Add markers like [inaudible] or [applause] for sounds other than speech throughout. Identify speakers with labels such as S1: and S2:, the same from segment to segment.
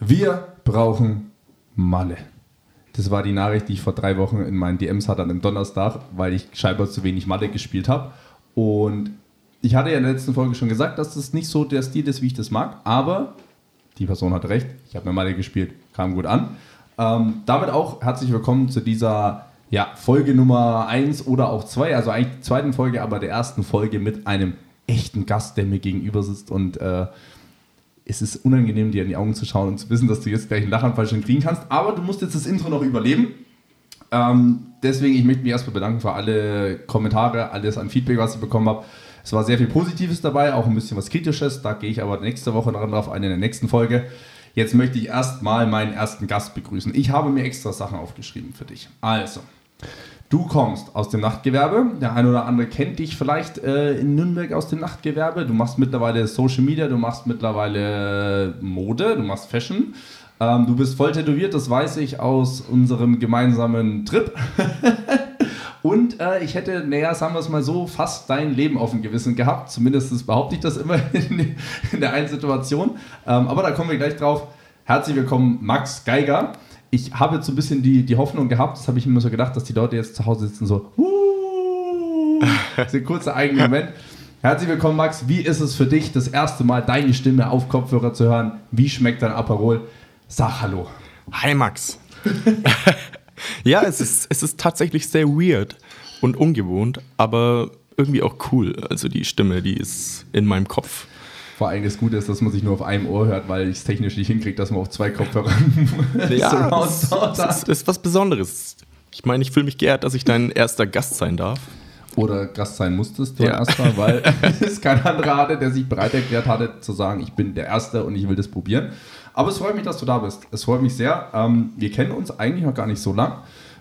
S1: Wir brauchen Malle. Das war die Nachricht, die ich vor drei Wochen in meinen DMs hatte an einem Donnerstag, weil ich scheinbar zu wenig Malle gespielt habe. Und ich hatte ja in der letzten Folge schon gesagt, dass das nicht so der Stil ist, wie ich das mag. Aber die Person hatte recht. Ich habe mir Malle gespielt, kam gut an. Ähm, damit auch herzlich willkommen zu dieser ja, Folge Nummer 1 oder auch 2, also eigentlich die zweiten Folge, aber der ersten Folge mit einem echten Gast, der mir gegenüber sitzt und äh, es ist unangenehm, dir in die Augen zu schauen und zu wissen, dass du jetzt gleich einen Lachanfall schon kriegen kannst, aber du musst jetzt das Intro noch überleben. Ähm, deswegen, ich möchte mich erstmal bedanken für alle Kommentare, alles an Feedback, was ich bekommen habe. Es war sehr viel Positives dabei, auch ein bisschen was Kritisches. Da gehe ich aber nächste Woche drauf ein in der nächsten Folge. Jetzt möchte ich erstmal meinen ersten Gast begrüßen. Ich habe mir extra Sachen aufgeschrieben für dich. Also, Du kommst aus dem Nachtgewerbe. Der eine oder andere kennt dich vielleicht äh, in Nürnberg aus dem Nachtgewerbe. Du machst mittlerweile Social Media, du machst mittlerweile Mode, du machst Fashion. Ähm, du bist voll tätowiert, das weiß ich aus unserem gemeinsamen Trip. [laughs] Und äh, ich hätte, naja, sagen wir es mal so, fast dein Leben auf dem Gewissen gehabt. Zumindest behaupte ich das immer [laughs] in, in der einen Situation. Ähm, aber da kommen wir gleich drauf. Herzlich willkommen, Max Geiger ich habe jetzt so ein bisschen die, die Hoffnung gehabt, das habe ich immer so gedacht, dass die Leute jetzt zu Hause sitzen so, das ist ein kurzer eigener [laughs] Moment. Herzlich willkommen, Max. Wie ist es für dich, das erste Mal deine Stimme auf Kopfhörer zu hören? Wie schmeckt dein Aperol? Sag Hallo.
S2: Hi, Max. [laughs] ja, es ist, es ist tatsächlich sehr weird und ungewohnt, aber irgendwie auch cool. Also die Stimme, die ist in meinem Kopf.
S1: Vor allem das Gute ist, dass man sich nur auf einem Ohr hört, weil ich es technisch nicht hinkriege, dass man auf zwei Kopfhörer [laughs]
S2: ja, das, das, das ist was Besonderes. Ich meine, ich fühle mich geehrt, dass ich dein erster Gast sein darf.
S1: Oder Gast sein musstest du ja. erstmal, weil [laughs] es kein anderer hatte, der sich bereit erklärt hatte, zu sagen, ich bin der Erste und ich will das probieren. Aber es freut mich, dass du da bist. Es freut mich sehr. Ähm, wir kennen uns eigentlich noch gar nicht so lang.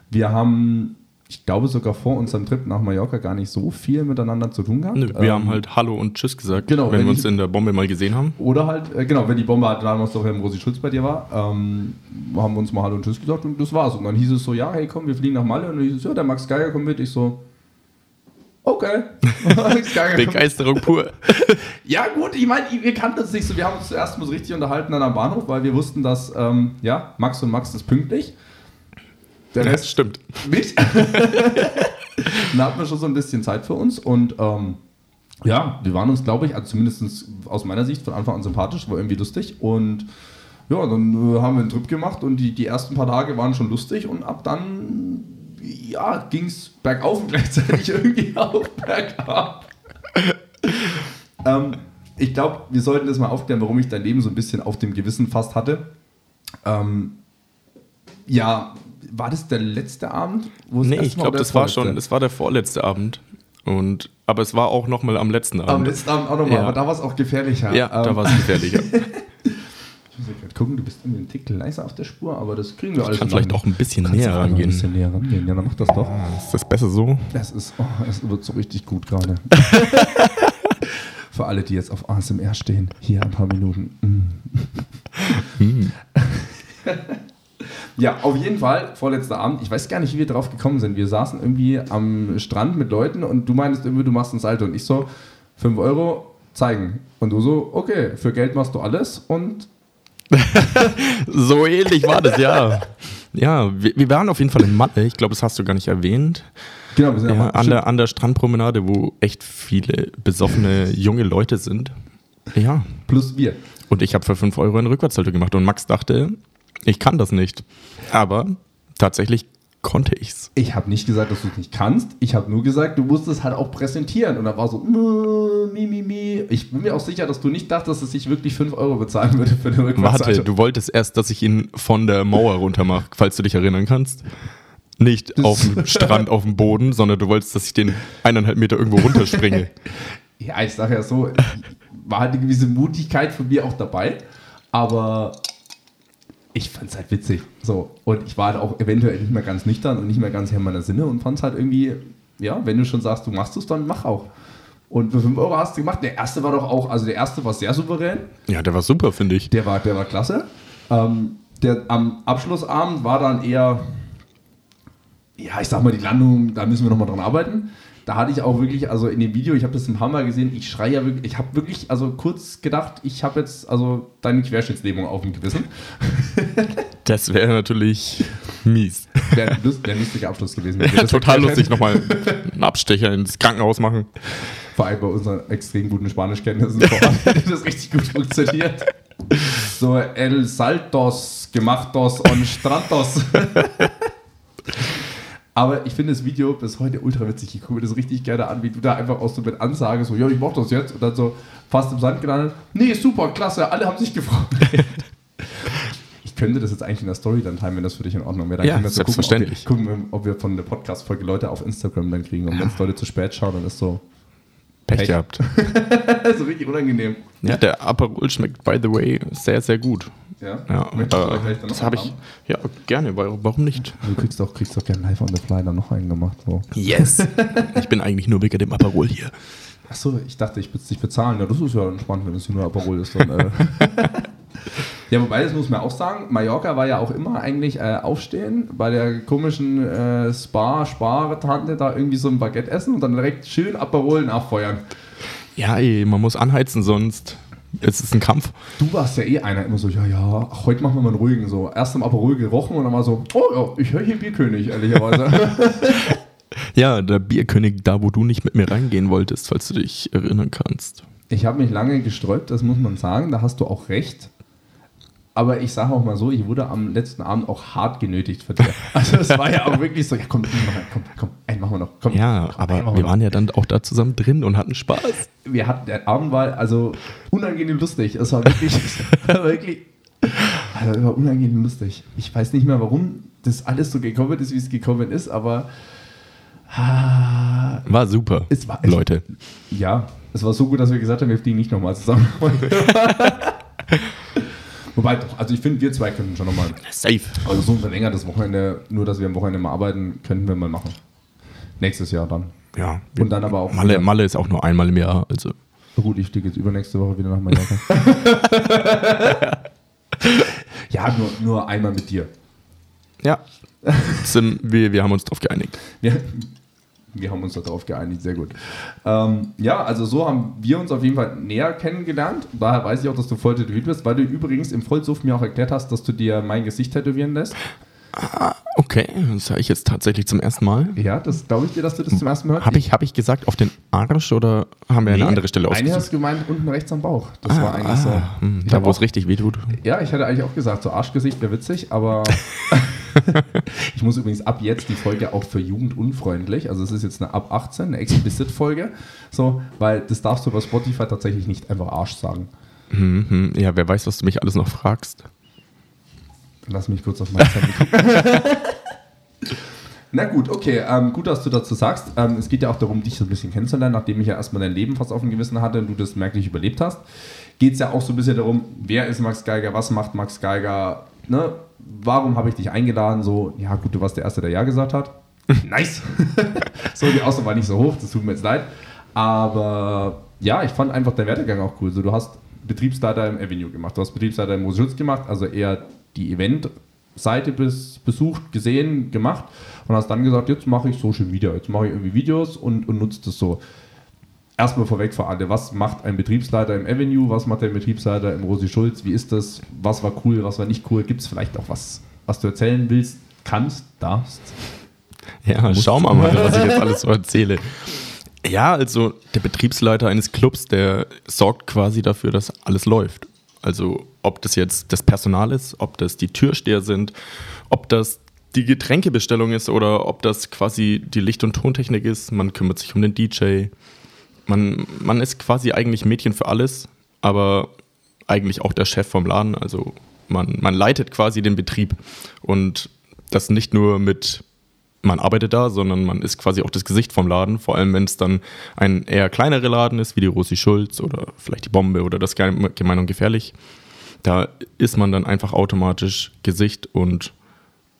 S1: Wir haben ich glaube sogar vor unserem Trip nach Mallorca gar nicht so viel miteinander zu tun gehabt.
S2: Nö, wir ähm, haben halt Hallo und Tschüss gesagt, genau, wenn, wenn wir uns in der Bombe mal gesehen haben.
S1: Oder halt, äh, genau, wenn die Bombe halt damals doch im Rosi Schulz bei dir war, ähm, haben wir uns mal Hallo und Tschüss gesagt und das war's. Und dann hieß es so, ja, hey komm, wir fliegen nach Malle und dann hieß es, ja, der Max Geiger kommt mit. Ich so, okay. [laughs]
S2: Begeisterung pur. [laughs]
S1: ja, gut, ich meine, wir kannten uns nicht so. Wir haben uns zuerst mal so richtig unterhalten dann am Bahnhof, weil wir wussten, dass, ähm, ja, Max und Max ist pünktlich.
S2: Der Rest stimmt.
S1: Nicht? [laughs] Dann hatten wir schon so ein bisschen Zeit für uns und ähm, ja, wir waren uns, glaube ich, also zumindest aus meiner Sicht von Anfang an sympathisch, war irgendwie lustig und ja, dann äh, haben wir einen Trip gemacht und die, die ersten paar Tage waren schon lustig und ab dann ja, ging es bergauf und [laughs] gleichzeitig irgendwie auch bergab. [laughs] ähm, ich glaube, wir sollten das mal aufklären, warum ich dein Leben so ein bisschen auf dem Gewissen fast hatte. Ähm, ja, war das der letzte Abend?
S2: nee, ich glaube, das war schon, das war der vorletzte Abend. Und, aber es war auch nochmal am letzten Abend.
S1: Am letzten Abend auch nochmal, ja. aber da war es auch gefährlicher.
S2: Ja, ähm. da war es gefährlicher. [laughs] ich
S1: muss gerade gucken, du bist irgendwie ein Tick leiser auf der Spur, aber das kriegen wir ich alles.
S2: Kann vielleicht auch ein bisschen näher rangehen. Ein
S1: bisschen näher rangehen, ja, dann mach das doch.
S2: Ah, ist das besser so?
S1: Das ist, oh, es wird so richtig gut gerade. [laughs] Für alle, die jetzt auf ASMR stehen, hier ein paar Minuten. Mm. mm. [laughs] Ja, auf jeden Fall, vorletzter Abend. Ich weiß gar nicht, wie wir drauf gekommen sind. Wir saßen irgendwie am Strand mit Leuten und du meinst irgendwie, du machst ein Salto. Und ich so, 5 Euro zeigen. Und du so, okay, für Geld machst du alles und. [laughs]
S2: so ähnlich war das, ja. Ja, wir, wir waren auf jeden Fall in Malle. Ich glaube, das hast du gar nicht erwähnt. Genau, wir sind ja, an, der, an der Strandpromenade, wo echt viele besoffene junge Leute sind. Ja.
S1: Plus wir.
S2: Und ich habe für 5 Euro einen Rückwärtssalto gemacht. Und Max dachte, ich kann das nicht. Aber tatsächlich konnte ich's.
S1: Ich habe nicht gesagt, dass du es nicht kannst. Ich habe nur gesagt, du musst es halt auch präsentieren. Und da war so, mi, mi, mi. Ich bin mir auch sicher, dass du nicht dachtest, dass ich wirklich 5 Euro bezahlen würde für den
S2: Rückwärtssalto. Warte, du wolltest erst, dass ich ihn von der Mauer runter mache, falls du dich erinnern kannst. Nicht das auf dem [laughs] Strand, auf dem Boden, sondern du wolltest, dass ich den eineinhalb Meter irgendwo runterspringe. [laughs]
S1: ja, ich sage ja so, war halt eine gewisse Mutigkeit von mir auch dabei. Aber ich fand es halt witzig. So. Und ich war halt auch eventuell nicht mehr ganz nüchtern und nicht mehr ganz Herr meiner Sinne und fand es halt irgendwie, ja, wenn du schon sagst, du machst es, dann mach auch. Und für 5 Euro hast du gemacht. Der erste war doch auch, also der erste war sehr souverän.
S2: Ja, der war super, finde ich.
S1: Der war, der war klasse. Ähm, der, am Abschlussabend war dann eher, ja, ich sag mal, die Landung, da müssen wir nochmal dran arbeiten. Da hatte ich auch wirklich, also in dem Video, ich habe das ein paar Mal gesehen, ich schreie ja wirklich, ich habe wirklich, also kurz gedacht, ich habe jetzt also deine Querschnittslähmung auf dem Gewissen. [laughs]
S2: Das wäre natürlich mies.
S1: Wäre ein, lust, wär ein lustiger Abschluss gewesen.
S2: Ja, total lustig, nochmal einen Abstecher ins Krankenhaus machen.
S1: Vor allem bei unseren extrem guten Spanischkenntnissen hätte [laughs] das richtig gut funktioniert. So, El Saltos, Gemachtos und Strantos. [laughs] Aber ich finde das Video bis heute ultra witzig. Ich gucke mir das richtig gerne an, wie du da einfach aus so mit Ansage so, ja, ich mach das jetzt. Und dann so fast im Sand gelandet. Nee, super, klasse, alle haben sich gefreut. [laughs] ich könnte das jetzt eigentlich in der Story dann teilen, wenn das für dich in Ordnung wäre. Dann
S2: ja, können wir so selbstverständlich.
S1: Gucken, ob wir, gucken ob wir von der Podcast-Folge Leute auf Instagram dann kriegen. Und wenn es Leute zu spät schauen, dann ist so,
S2: Pech, Pech. gehabt. [laughs]
S1: so richtig unangenehm.
S2: Ja, der Aperol schmeckt, by the way, sehr, sehr gut.
S1: Ja, ja
S2: äh, das habe ich. Ja, gerne, warum nicht?
S1: Du kriegst doch, kriegst doch gerne live on the fly dann noch einen gemacht. So.
S2: Yes! [laughs] ich bin eigentlich nur wegen dem Aperol hier.
S1: Achso, ich dachte, ich würde es dich bezahlen. Ja, das ist ja entspannt, wenn es nur Aperol ist. Dann, äh [laughs] ja, wobei, das muss man auch sagen, Mallorca war ja auch immer eigentlich äh, aufstehen, bei der komischen äh, Spar-Spar-Tante da irgendwie so ein Baguette essen und dann direkt schön Aperol nachfeuern.
S2: Ja, ey, man muss anheizen, sonst es ist ein Kampf.
S1: Du warst ja eh einer immer so, ja, ja, heute machen wir mal einen ruhigen. So, erst im Aperol gerochen und dann war so, oh ja, ich höre hier Bierkönig, ehrlicherweise. [laughs] [laughs]
S2: ja, der Bierkönig, da wo du nicht mit mir reingehen wolltest, falls du dich erinnern kannst.
S1: Ich habe mich lange gesträubt, das muss man sagen, da hast du auch recht. Aber ich sage auch mal so, ich wurde am letzten Abend auch hart genötigt für dich. [laughs] Also es war ja auch wirklich so, ja komm, komm, komm, einen machen wir noch. Komm,
S2: ja, komm, aber wir waren ja dann auch da zusammen drin und hatten Spaß.
S1: Wir hatten, der Abend war also unangenehm lustig. Es war wirklich, [laughs] wirklich, also es war unangenehm lustig. Ich weiß nicht mehr, warum das alles so gekommen ist, wie es gekommen ist, aber
S2: ah, war super,
S1: es war, es, Leute. Ja, es war so gut, dass wir gesagt haben, wir fliegen nicht nochmal zusammen. [laughs] Wobei doch, also ich finde, wir zwei können schon nochmal.
S2: Safe.
S1: Also so ein verlängertes Wochenende, nur dass wir am Wochenende mal arbeiten, könnten wir mal machen. Nächstes Jahr dann.
S2: Ja.
S1: Und dann aber auch.
S2: Malle, Malle ist auch nur einmal im Jahr, also.
S1: Na gut, ich fliege jetzt übernächste Woche wieder nach Mallorca. [laughs] ja, nur, nur einmal mit dir.
S2: Ja. Sim, wir, wir haben uns darauf geeinigt.
S1: Ja, wir haben uns darauf geeinigt, sehr gut. Ähm, ja, also so haben wir uns auf jeden Fall näher kennengelernt. Daher weiß ich auch, dass du voll tätowiert bist, weil du übrigens im Vollsuff mir auch erklärt hast, dass du dir mein Gesicht tätowieren lässt.
S2: Ah, okay, das höre ich jetzt tatsächlich zum ersten Mal.
S1: Ja, das glaube ich dir, dass du das zum ersten Mal
S2: hörst. Habe ich, hab ich gesagt auf den Arsch oder haben wir nee, eine andere Stelle
S1: ausgesucht? Eine hast du gemeint unten rechts am Bauch. Das ah, war eigentlich ah, so.
S2: Hm, da, wo es richtig weh tut.
S1: Ja, ich hatte eigentlich auch gesagt, so Arschgesicht wäre witzig, aber [laughs] ich muss übrigens ab jetzt die Folge auch für jugendunfreundlich, also es ist jetzt eine ab 18, eine Explicit-Folge, so, weil das darfst du bei Spotify tatsächlich nicht einfach Arsch sagen.
S2: Mhm, ja, wer weiß, was du mich alles noch fragst.
S1: Lass mich kurz auf mein Handy gucken. [laughs] Na gut, okay, ähm, gut, dass du dazu sagst. Ähm, es geht ja auch darum, dich so ein bisschen kennenzulernen, nachdem ich ja erstmal dein Leben fast auf dem Gewissen hatte und du das merklich überlebt hast. Geht es ja auch so ein bisschen darum, wer ist Max Geiger, was macht Max Geiger, ne? Warum habe ich dich eingeladen? So, ja gut, du warst der Erste, der Ja gesagt hat. [laughs] nice! [laughs] so, die Auswahl war nicht so hoch, das tut mir jetzt leid. Aber ja, ich fand einfach dein Werdegang auch cool. So, du hast Betriebsleiter im Avenue gemacht, du hast Betriebsleiter im Museumschutz gemacht, also eher die Eventseite bis, besucht, gesehen, gemacht und hast dann gesagt, jetzt mache ich Social Media, jetzt mache ich irgendwie Videos und, und nutze das so erstmal vorweg für alle, was macht ein Betriebsleiter im Avenue, was macht ein Betriebsleiter im Rosi Schulz, wie ist das, was war cool, was war nicht cool, gibt es vielleicht auch was, was du erzählen willst, kannst, darfst?
S2: Ja, schau mal, mal, was ich jetzt alles so [laughs] erzähle. Ja, also der Betriebsleiter eines Clubs, der sorgt quasi dafür, dass alles läuft. Also ob das jetzt das Personal ist, ob das die Türsteher sind, ob das die Getränkebestellung ist oder ob das quasi die Licht- und Tontechnik ist. Man kümmert sich um den DJ, man, man ist quasi eigentlich Mädchen für alles, aber eigentlich auch der Chef vom Laden. Also man, man leitet quasi den Betrieb. Und das nicht nur mit, man arbeitet da, sondern man ist quasi auch das Gesicht vom Laden. Vor allem, wenn es dann ein eher kleinerer Laden ist, wie die Rosi Schulz oder vielleicht die Bombe oder das Gemein und Gefährlich. Da ist man dann einfach automatisch Gesicht und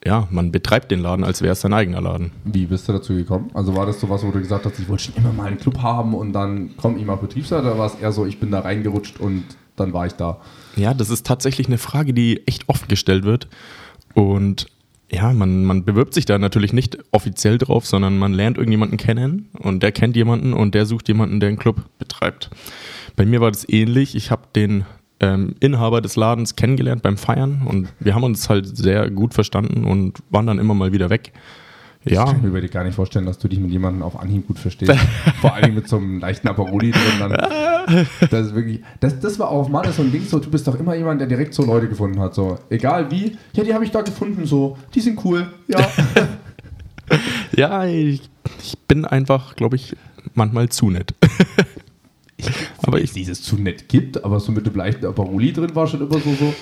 S2: ja, man betreibt den Laden, als wäre es sein eigener Laden.
S1: Wie bist du dazu gekommen? Also war das so was, wo du gesagt hast, ich wollte schon immer mal einen Club haben und dann komme ich mal Betriebsleiter oder war es eher so, ich bin da reingerutscht und dann war ich da?
S2: Ja, das ist tatsächlich eine Frage, die echt oft gestellt wird. Und ja, man, man bewirbt sich da natürlich nicht offiziell drauf, sondern man lernt irgendjemanden kennen und der kennt jemanden und der sucht jemanden, der einen Club betreibt. Bei mir war das ähnlich. Ich habe den ähm, Inhaber des Ladens kennengelernt beim Feiern und wir haben uns halt sehr gut verstanden und waren dann immer mal wieder weg.
S1: Ja. Ich kann mir gar nicht vorstellen, dass du dich mit jemandem auf Anhieb gut verstehst. [laughs] Vor allem mit so einem leichten Aperoli drin. Dann, [laughs] das, ist wirklich, das, das war auch auf Mann so ein Ding, so, du bist doch immer jemand, der direkt so Leute gefunden hat. So, egal wie, ja, die habe ich da gefunden, so, die sind cool, ja. [laughs]
S2: ja, ich, ich bin einfach, glaube ich, manchmal zu nett.
S1: Ich, aber ich dieses zu nett gibt, aber so mit dem leichten Aperoli drin war schon immer so, so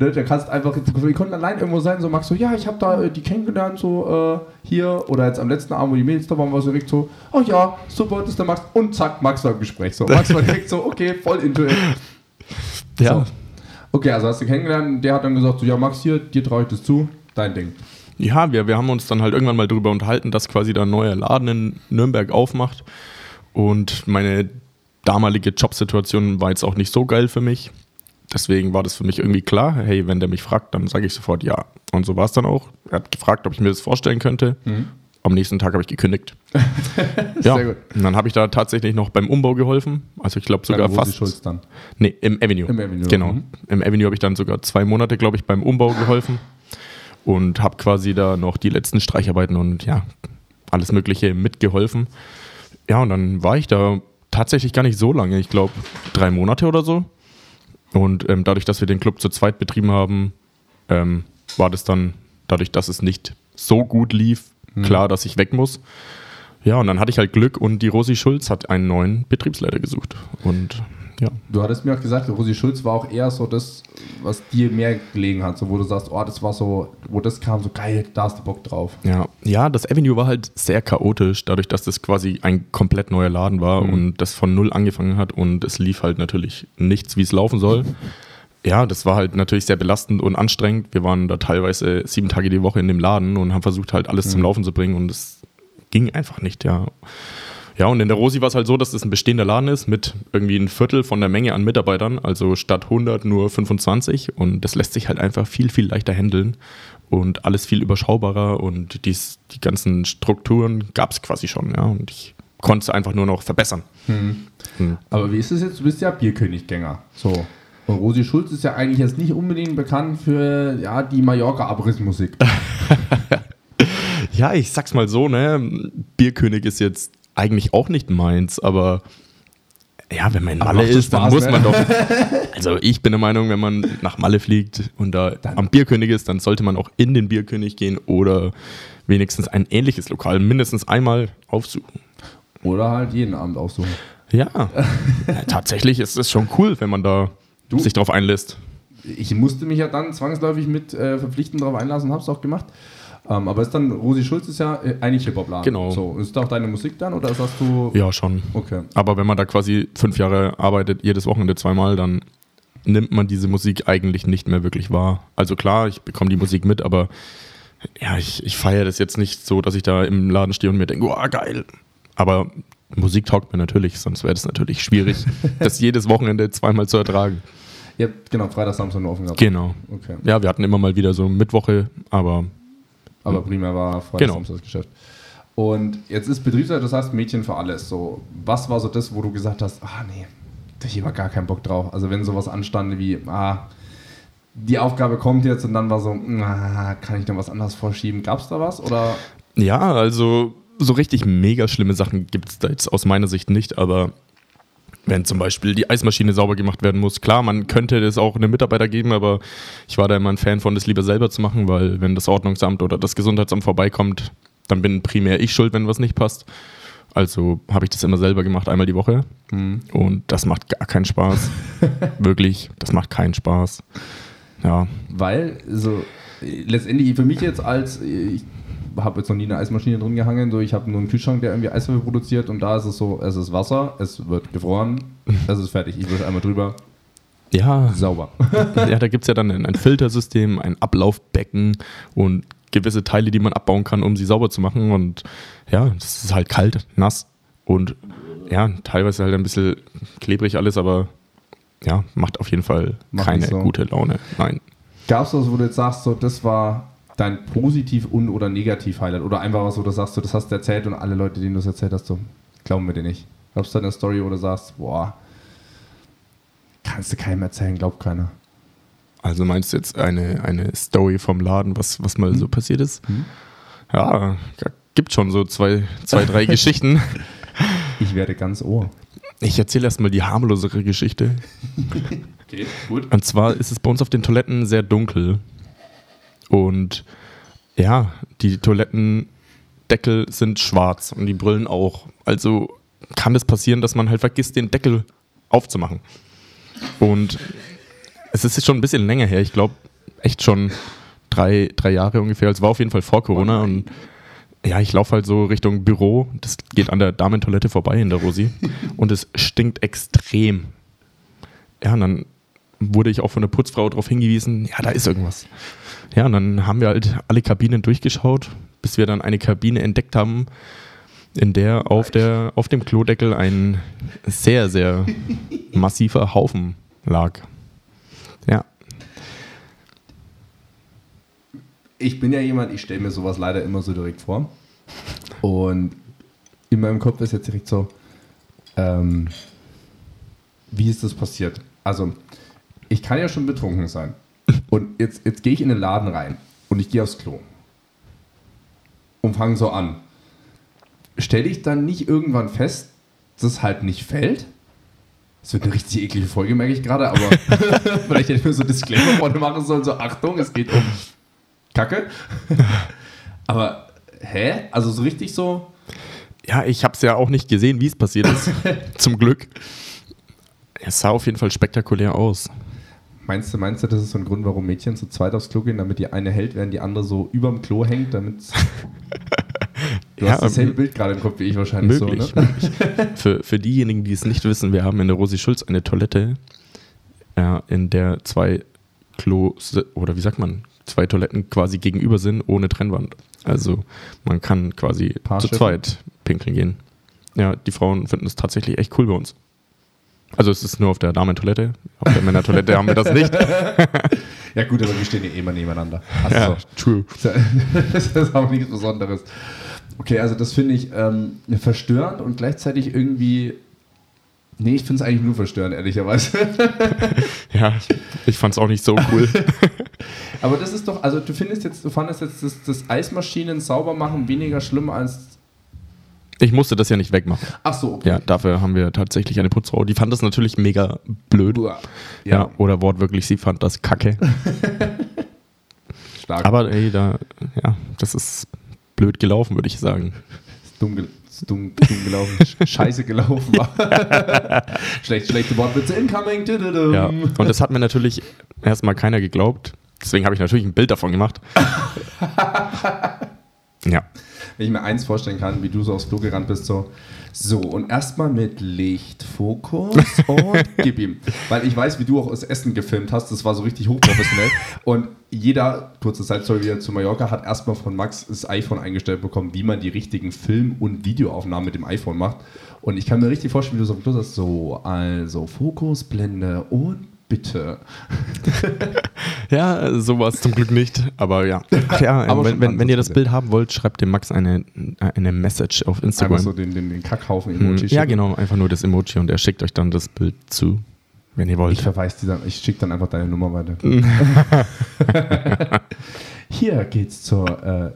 S1: Ne, da kannst einfach, wir konnten allein irgendwo sein, so Max so, ja, ich habe da äh, die kennengelernt, so äh, hier, oder jetzt am letzten Abend, wo die Mädels da waren, war so direkt so, oh ja, super, das ist der Max, und zack, Max war im Gespräch. So, Max war direkt so, okay, voll into it. Ja. So. Okay, also hast du kennengelernt, der hat dann gesagt, so, ja, Max, hier, dir traue ich das zu, dein Ding.
S2: Ja, wir, wir haben uns dann halt irgendwann mal darüber unterhalten, dass quasi da ein neuer Laden in Nürnberg aufmacht. Und meine damalige Jobsituation war jetzt auch nicht so geil für mich deswegen war das für mich irgendwie klar, hey, wenn der mich fragt, dann sage ich sofort ja. Und so war es dann auch. Er hat gefragt, ob ich mir das vorstellen könnte. Mhm. Am nächsten Tag habe ich gekündigt. [laughs] ja. Sehr gut. Und dann habe ich da tatsächlich noch beim Umbau geholfen. Also ich glaube sogar fast. Schulz dann? Nee, im Avenue. Im Avenue. Genau. Mhm. Im Avenue habe ich dann sogar zwei Monate, glaube ich, beim Umbau geholfen. Und habe quasi da noch die letzten Streicharbeiten und ja, alles Mögliche mitgeholfen. Ja, und dann war ich da tatsächlich gar nicht so lange. Ich glaube, drei Monate oder so. Und ähm, dadurch, dass wir den Club zu zweit betrieben haben, ähm, war das dann, dadurch, dass es nicht so gut lief, mhm. klar, dass ich weg muss. Ja, und dann hatte ich halt Glück und die Rosi Schulz hat einen neuen Betriebsleiter gesucht. Und ja.
S1: Du hattest mir auch gesagt, Rosi Schulz war auch eher so das, was dir mehr gelegen hat, so wo du sagst, oh, das war so, wo das kam, so geil, da hast du Bock drauf.
S2: Ja, ja, das Avenue war halt sehr chaotisch, dadurch, dass das quasi ein komplett neuer Laden war mhm. und das von null angefangen hat und es lief halt natürlich nichts, wie es laufen soll. Ja, das war halt natürlich sehr belastend und anstrengend. Wir waren da teilweise sieben Tage die Woche in dem Laden und haben versucht halt alles mhm. zum Laufen zu bringen und es ging einfach nicht, ja. Ja, und in der Rosi war es halt so, dass das ein bestehender Laden ist mit irgendwie ein Viertel von der Menge an Mitarbeitern, also statt 100 nur 25 und das lässt sich halt einfach viel, viel leichter handeln und alles viel überschaubarer und dies, die ganzen Strukturen gab es quasi schon, ja, und ich konnte es einfach nur noch verbessern. Hm.
S1: Hm. Aber wie ist es jetzt? Du bist ja Bierköniggänger, so. Und Rosi Schulz ist ja eigentlich jetzt nicht unbedingt bekannt für ja, die Mallorca-Abrissmusik. [laughs]
S2: ja, ich sag's mal so, ne? Bierkönig ist jetzt eigentlich auch nicht meins, aber ja, wenn man in Malle ist, dann muss ne? man doch. [laughs] Also ich bin der Meinung, wenn man nach Malle fliegt und da dann. am Bierkönig ist, dann sollte man auch in den Bierkönig gehen oder wenigstens ein ähnliches Lokal mindestens einmal aufsuchen.
S1: Oder halt jeden Abend aufsuchen.
S2: Ja, tatsächlich ist es schon cool, wenn man da du, sich drauf einlässt.
S1: Ich musste mich ja dann zwangsläufig mit äh, verpflichtend darauf einlassen, habe es auch gemacht. Ähm, aber ist dann, Rosi Schulz ist ja äh, eigentlich Hip-Hop-Laden.
S2: Genau.
S1: So, ist da auch deine Musik dann oder sagst du.
S2: Ja, schon. Okay. Aber wenn man da quasi fünf Jahre arbeitet, jedes Wochenende zweimal, dann nimmt man diese Musik eigentlich nicht mehr wirklich wahr. Also klar, ich bekomme die Musik mit, aber ja, ich, ich feiere das jetzt nicht so, dass ich da im Laden stehe und mir denke, oh, geil. Aber Musik taugt mir natürlich, sonst wäre das natürlich schwierig, [laughs] das jedes Wochenende zweimal zu ertragen.
S1: Ja, genau, Freitag, Samstag nur offen gehabt.
S2: Genau. Okay. Ja, wir hatten immer mal wieder so Mittwoche, aber
S1: aber mhm. primär war Freitag genau. das Geschäft. Und jetzt ist Betriebsleiter, das heißt Mädchen für alles. So, was war so das, wo du gesagt hast, ah nee, da ich war gar keinen Bock drauf. Also wenn sowas anstand wie, ah, die Aufgabe kommt jetzt und dann war so, ah, kann ich noch was anderes vorschieben? Gab es da was? Oder?
S2: Ja, also so richtig mega schlimme Sachen gibt es da jetzt aus meiner Sicht nicht, aber wenn zum Beispiel die Eismaschine sauber gemacht werden muss. Klar, man könnte das auch einem Mitarbeiter geben, aber ich war da immer ein Fan von, das lieber selber zu machen, weil wenn das Ordnungsamt oder das Gesundheitsamt vorbeikommt, dann bin primär ich schuld, wenn was nicht passt. Also habe ich das immer selber gemacht, einmal die Woche. Mhm. Und das macht gar keinen Spaß. [laughs] Wirklich, das macht keinen Spaß. Ja.
S1: Weil, so letztendlich für mich jetzt als, ich habe jetzt noch nie eine Eismaschine drin gehangen. So, ich habe nur einen Kühlschrank, der irgendwie Eiswürfel produziert und da ist es so, es ist Wasser, es wird gefroren, [laughs] es ist fertig. Ich wische einmal drüber.
S2: Ja. Sauber. [laughs] ja, da gibt es ja dann ein, ein Filtersystem, ein Ablaufbecken und gewisse Teile, die man abbauen kann, um sie sauber zu machen. Und ja, das ist halt kalt, nass und ja, teilweise halt ein bisschen klebrig alles, aber ja, macht auf jeden Fall macht keine so. gute Laune. Nein.
S1: Gab es was, wo du jetzt sagst, so, das war dein positiv und oder negativ Highlight oder einfach was, wo du sagst, du, das hast du erzählt und alle Leute, denen du es erzählt hast, so, glauben wir dir nicht. Glaubst du an eine Story oder sagst, boah, kannst du keinem erzählen, glaubt keiner.
S2: Also meinst du jetzt eine, eine Story vom Laden, was, was mal hm. so passiert ist? Hm. Ja, gibt schon so zwei, zwei drei [laughs] Geschichten.
S1: Ich werde ganz ohr.
S2: Ich erzähle erstmal die harmlosere Geschichte. [laughs] okay, gut. Und zwar ist es bei uns auf den Toiletten sehr dunkel. Und ja, die Toilettendeckel sind schwarz und die Brillen auch. Also kann es passieren, dass man halt vergisst, den Deckel aufzumachen. Und es ist schon ein bisschen länger her. Ich glaube, echt schon drei, drei Jahre ungefähr. Es war auf jeden Fall vor Corona. Und ja, ich laufe halt so Richtung Büro. Das geht an der Damentoilette vorbei in der Rosi. und es stinkt extrem. Ja, und dann wurde ich auch von der Putzfrau darauf hingewiesen, ja, da ist irgendwas. Ja, und dann haben wir halt alle Kabinen durchgeschaut, bis wir dann eine Kabine entdeckt haben, in der auf, der, auf dem Klodeckel ein sehr, sehr [laughs] massiver Haufen lag. Ja.
S1: Ich bin ja jemand, ich stelle mir sowas leider immer so direkt vor. Und in meinem Kopf ist jetzt direkt so, ähm, wie ist das passiert? Also, ich kann ja schon betrunken sein. Und jetzt, jetzt gehe ich in den Laden rein und ich gehe aufs Klo. Und fange so an. Stelle ich dann nicht irgendwann fest, dass es halt nicht fällt? Das wird eine richtig eklige Folge, merke ich gerade, aber [laughs] vielleicht hätte ich mir so Disclaimer vorne machen sollen, so Achtung, es geht um Kacke. [laughs] aber, hä? Also so richtig so...
S2: Ja, ich habe es ja auch nicht gesehen, wie es passiert ist. [laughs] Zum Glück. Es sah auf jeden Fall spektakulär aus.
S1: Meinst du, meinst du, das ist so ein Grund, warum Mädchen zu zweit aufs Klo gehen, damit die eine hält, während die andere so überm Klo hängt, damit [laughs] Du ja, hast dasselbe Bild gerade im Kopf wie ich wahrscheinlich möglich, so, ne?
S2: für, für diejenigen, die es nicht wissen, wir haben in der Rosi Schulz eine Toilette, äh, in der zwei Klos, oder wie sagt man, zwei Toiletten quasi gegenüber sind, ohne Trennwand. Also man kann quasi zu zweit pinkeln gehen. Ja, die Frauen finden es tatsächlich echt cool bei uns. Also es ist nur auf der Damentoilette. Auf der Männertoilette haben wir das nicht. [laughs]
S1: ja gut, aber wir stehen ja eh immer nebeneinander.
S2: Also ja, true. [laughs]
S1: Das ist auch nichts Besonderes. Okay, also das finde ich ähm, verstörend und gleichzeitig irgendwie Nee, ich finde es eigentlich nur verstörend, ehrlicherweise. [laughs]
S2: ja, ich fand es auch nicht so cool.
S1: Aber das ist doch, also du findest jetzt, du fandest jetzt das, das Eismaschinen sauber machen weniger schlimm als
S2: ich musste das ja nicht wegmachen.
S1: Ach so, okay.
S2: Ja, dafür haben wir tatsächlich eine Putzfrau. Die fand das natürlich mega blöd. Ja. ja oder wortwörtlich, sie fand das kacke. [laughs] Stark. Aber ey, da, ja, das ist blöd gelaufen, würde ich sagen.
S1: Ist dumm, ge ist dumm, dumm gelaufen. [laughs] Scheiße gelaufen [laughs] Schlecht, schlechte Wortwitze incoming.
S2: Ja, und das hat mir natürlich erstmal keiner geglaubt. Deswegen habe ich natürlich ein Bild davon gemacht.
S1: Ja wenn ich mir eins vorstellen kann, wie du so aufs Klo gerannt bist, so, so und erstmal mit Lichtfokus [laughs] und gib ihm. Weil ich weiß, wie du auch das Essen gefilmt hast, das war so richtig hochprofessionell [laughs] und jeder, kurze Zeitstory wieder zu Mallorca, hat erstmal von Max das iPhone eingestellt bekommen, wie man die richtigen Film- und Videoaufnahmen mit dem iPhone macht. Und ich kann mir richtig vorstellen, wie du so am Klo sagst, so, also Fokus, Blende und bitte. [laughs]
S2: ja, sowas zum Glück nicht. Aber ja. Ach [laughs] ja, aber wenn, wenn, wenn ihr das Bild haben wollt, schreibt dem Max eine, eine Message auf Instagram.
S1: Einfach so den, den, den Kackhaufen-Emoji.
S2: Hm, ja, genau, einfach nur das Emoji und er schickt euch dann das Bild zu, wenn ihr wollt.
S1: Ich verweise dir dann, ich schicke dann einfach deine Nummer weiter. [laughs] Hier geht's zur äh,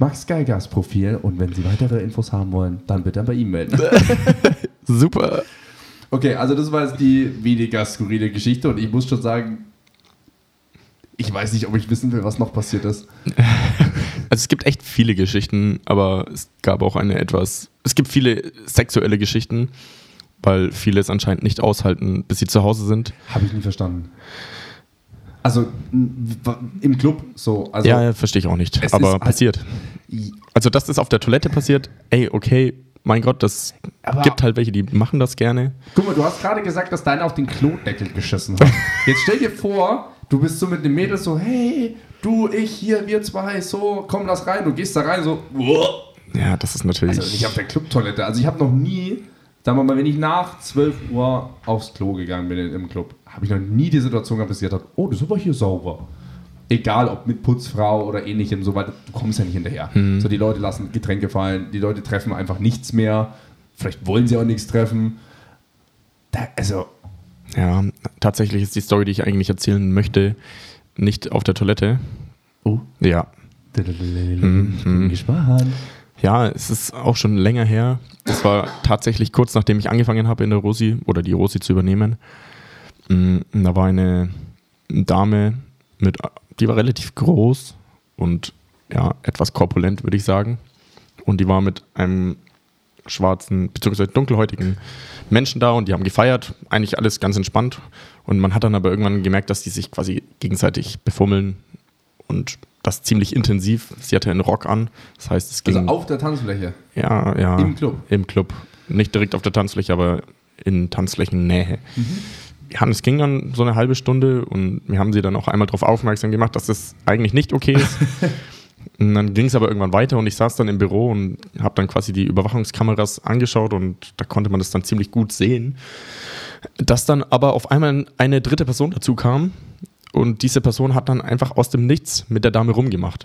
S1: Max Geigers Profil und wenn Sie weitere Infos haben wollen, dann bitte bei ihm melden.
S2: Super.
S1: Okay, also das war jetzt die weniger skurrile Geschichte und ich muss schon sagen, ich weiß nicht, ob ich wissen will, was noch passiert ist. [laughs]
S2: Also es gibt echt viele Geschichten, aber es gab auch eine etwas, es gibt viele sexuelle Geschichten, weil viele es anscheinend nicht aushalten, bis sie zu Hause sind.
S1: Habe ich nie verstanden. Also im Club so. Also
S2: ja, ja verstehe ich auch nicht, aber halt passiert. Also das auf der Toilette passiert, ey, okay, mein Gott, das aber gibt halt welche, die machen das gerne.
S1: Guck mal, du hast gerade gesagt, dass deiner auf den Klodeckel geschissen hat. [laughs] Jetzt stell dir vor, du bist so mit dem Mädel so, hey, du, ich, hier, wir zwei, so, komm, lass rein. Du gehst da rein, so,
S2: ja, das ist natürlich.
S1: Also nicht auf der Clubtoilette. Also ich habe noch nie, sagen wir mal, wenn ich nach 12 Uhr aufs Klo gegangen bin im Club, habe ich noch nie die Situation gehabt, dass gesagt hat, oh, das ist aber hier sauber. Egal ob mit Putzfrau oder ähnlichem, so weit, du kommst ja nicht hinterher. Mhm. So, die Leute lassen Getränke fallen, die Leute treffen einfach nichts mehr. Vielleicht wollen sie auch nichts treffen. Da, also.
S2: Ja, tatsächlich ist die Story, die ich eigentlich erzählen möchte, nicht auf der Toilette.
S1: Oh.
S2: Ja.
S1: Ich bin mhm. gespannt.
S2: Ja, es ist auch schon länger her. Das war tatsächlich kurz nachdem ich angefangen habe in der Rosi oder die Rosi zu übernehmen. Mm, da war eine Dame mit, die war relativ groß und ja, etwas korpulent, würde ich sagen. Und die war mit einem schwarzen bzw. dunkelhäutigen Menschen da und die haben gefeiert, eigentlich alles ganz entspannt. Und man hat dann aber irgendwann gemerkt, dass die sich quasi gegenseitig befummeln und das ziemlich intensiv. Sie hatte einen Rock an, das heißt, es ging.
S1: Also auf der Tanzfläche?
S2: Ja, ja.
S1: Im Club?
S2: Im Club. Nicht direkt auf der Tanzfläche, aber in Tanzflächennähe. Mhm. Ja, es ging dann so eine halbe Stunde und wir haben sie dann auch einmal darauf aufmerksam gemacht, dass das eigentlich nicht okay ist. [laughs] Und dann ging es aber irgendwann weiter und ich saß dann im Büro und habe dann quasi die Überwachungskameras angeschaut und da konnte man das dann ziemlich gut sehen. Dass dann aber auf einmal eine dritte Person dazu kam und diese Person hat dann einfach aus dem Nichts mit der Dame rumgemacht.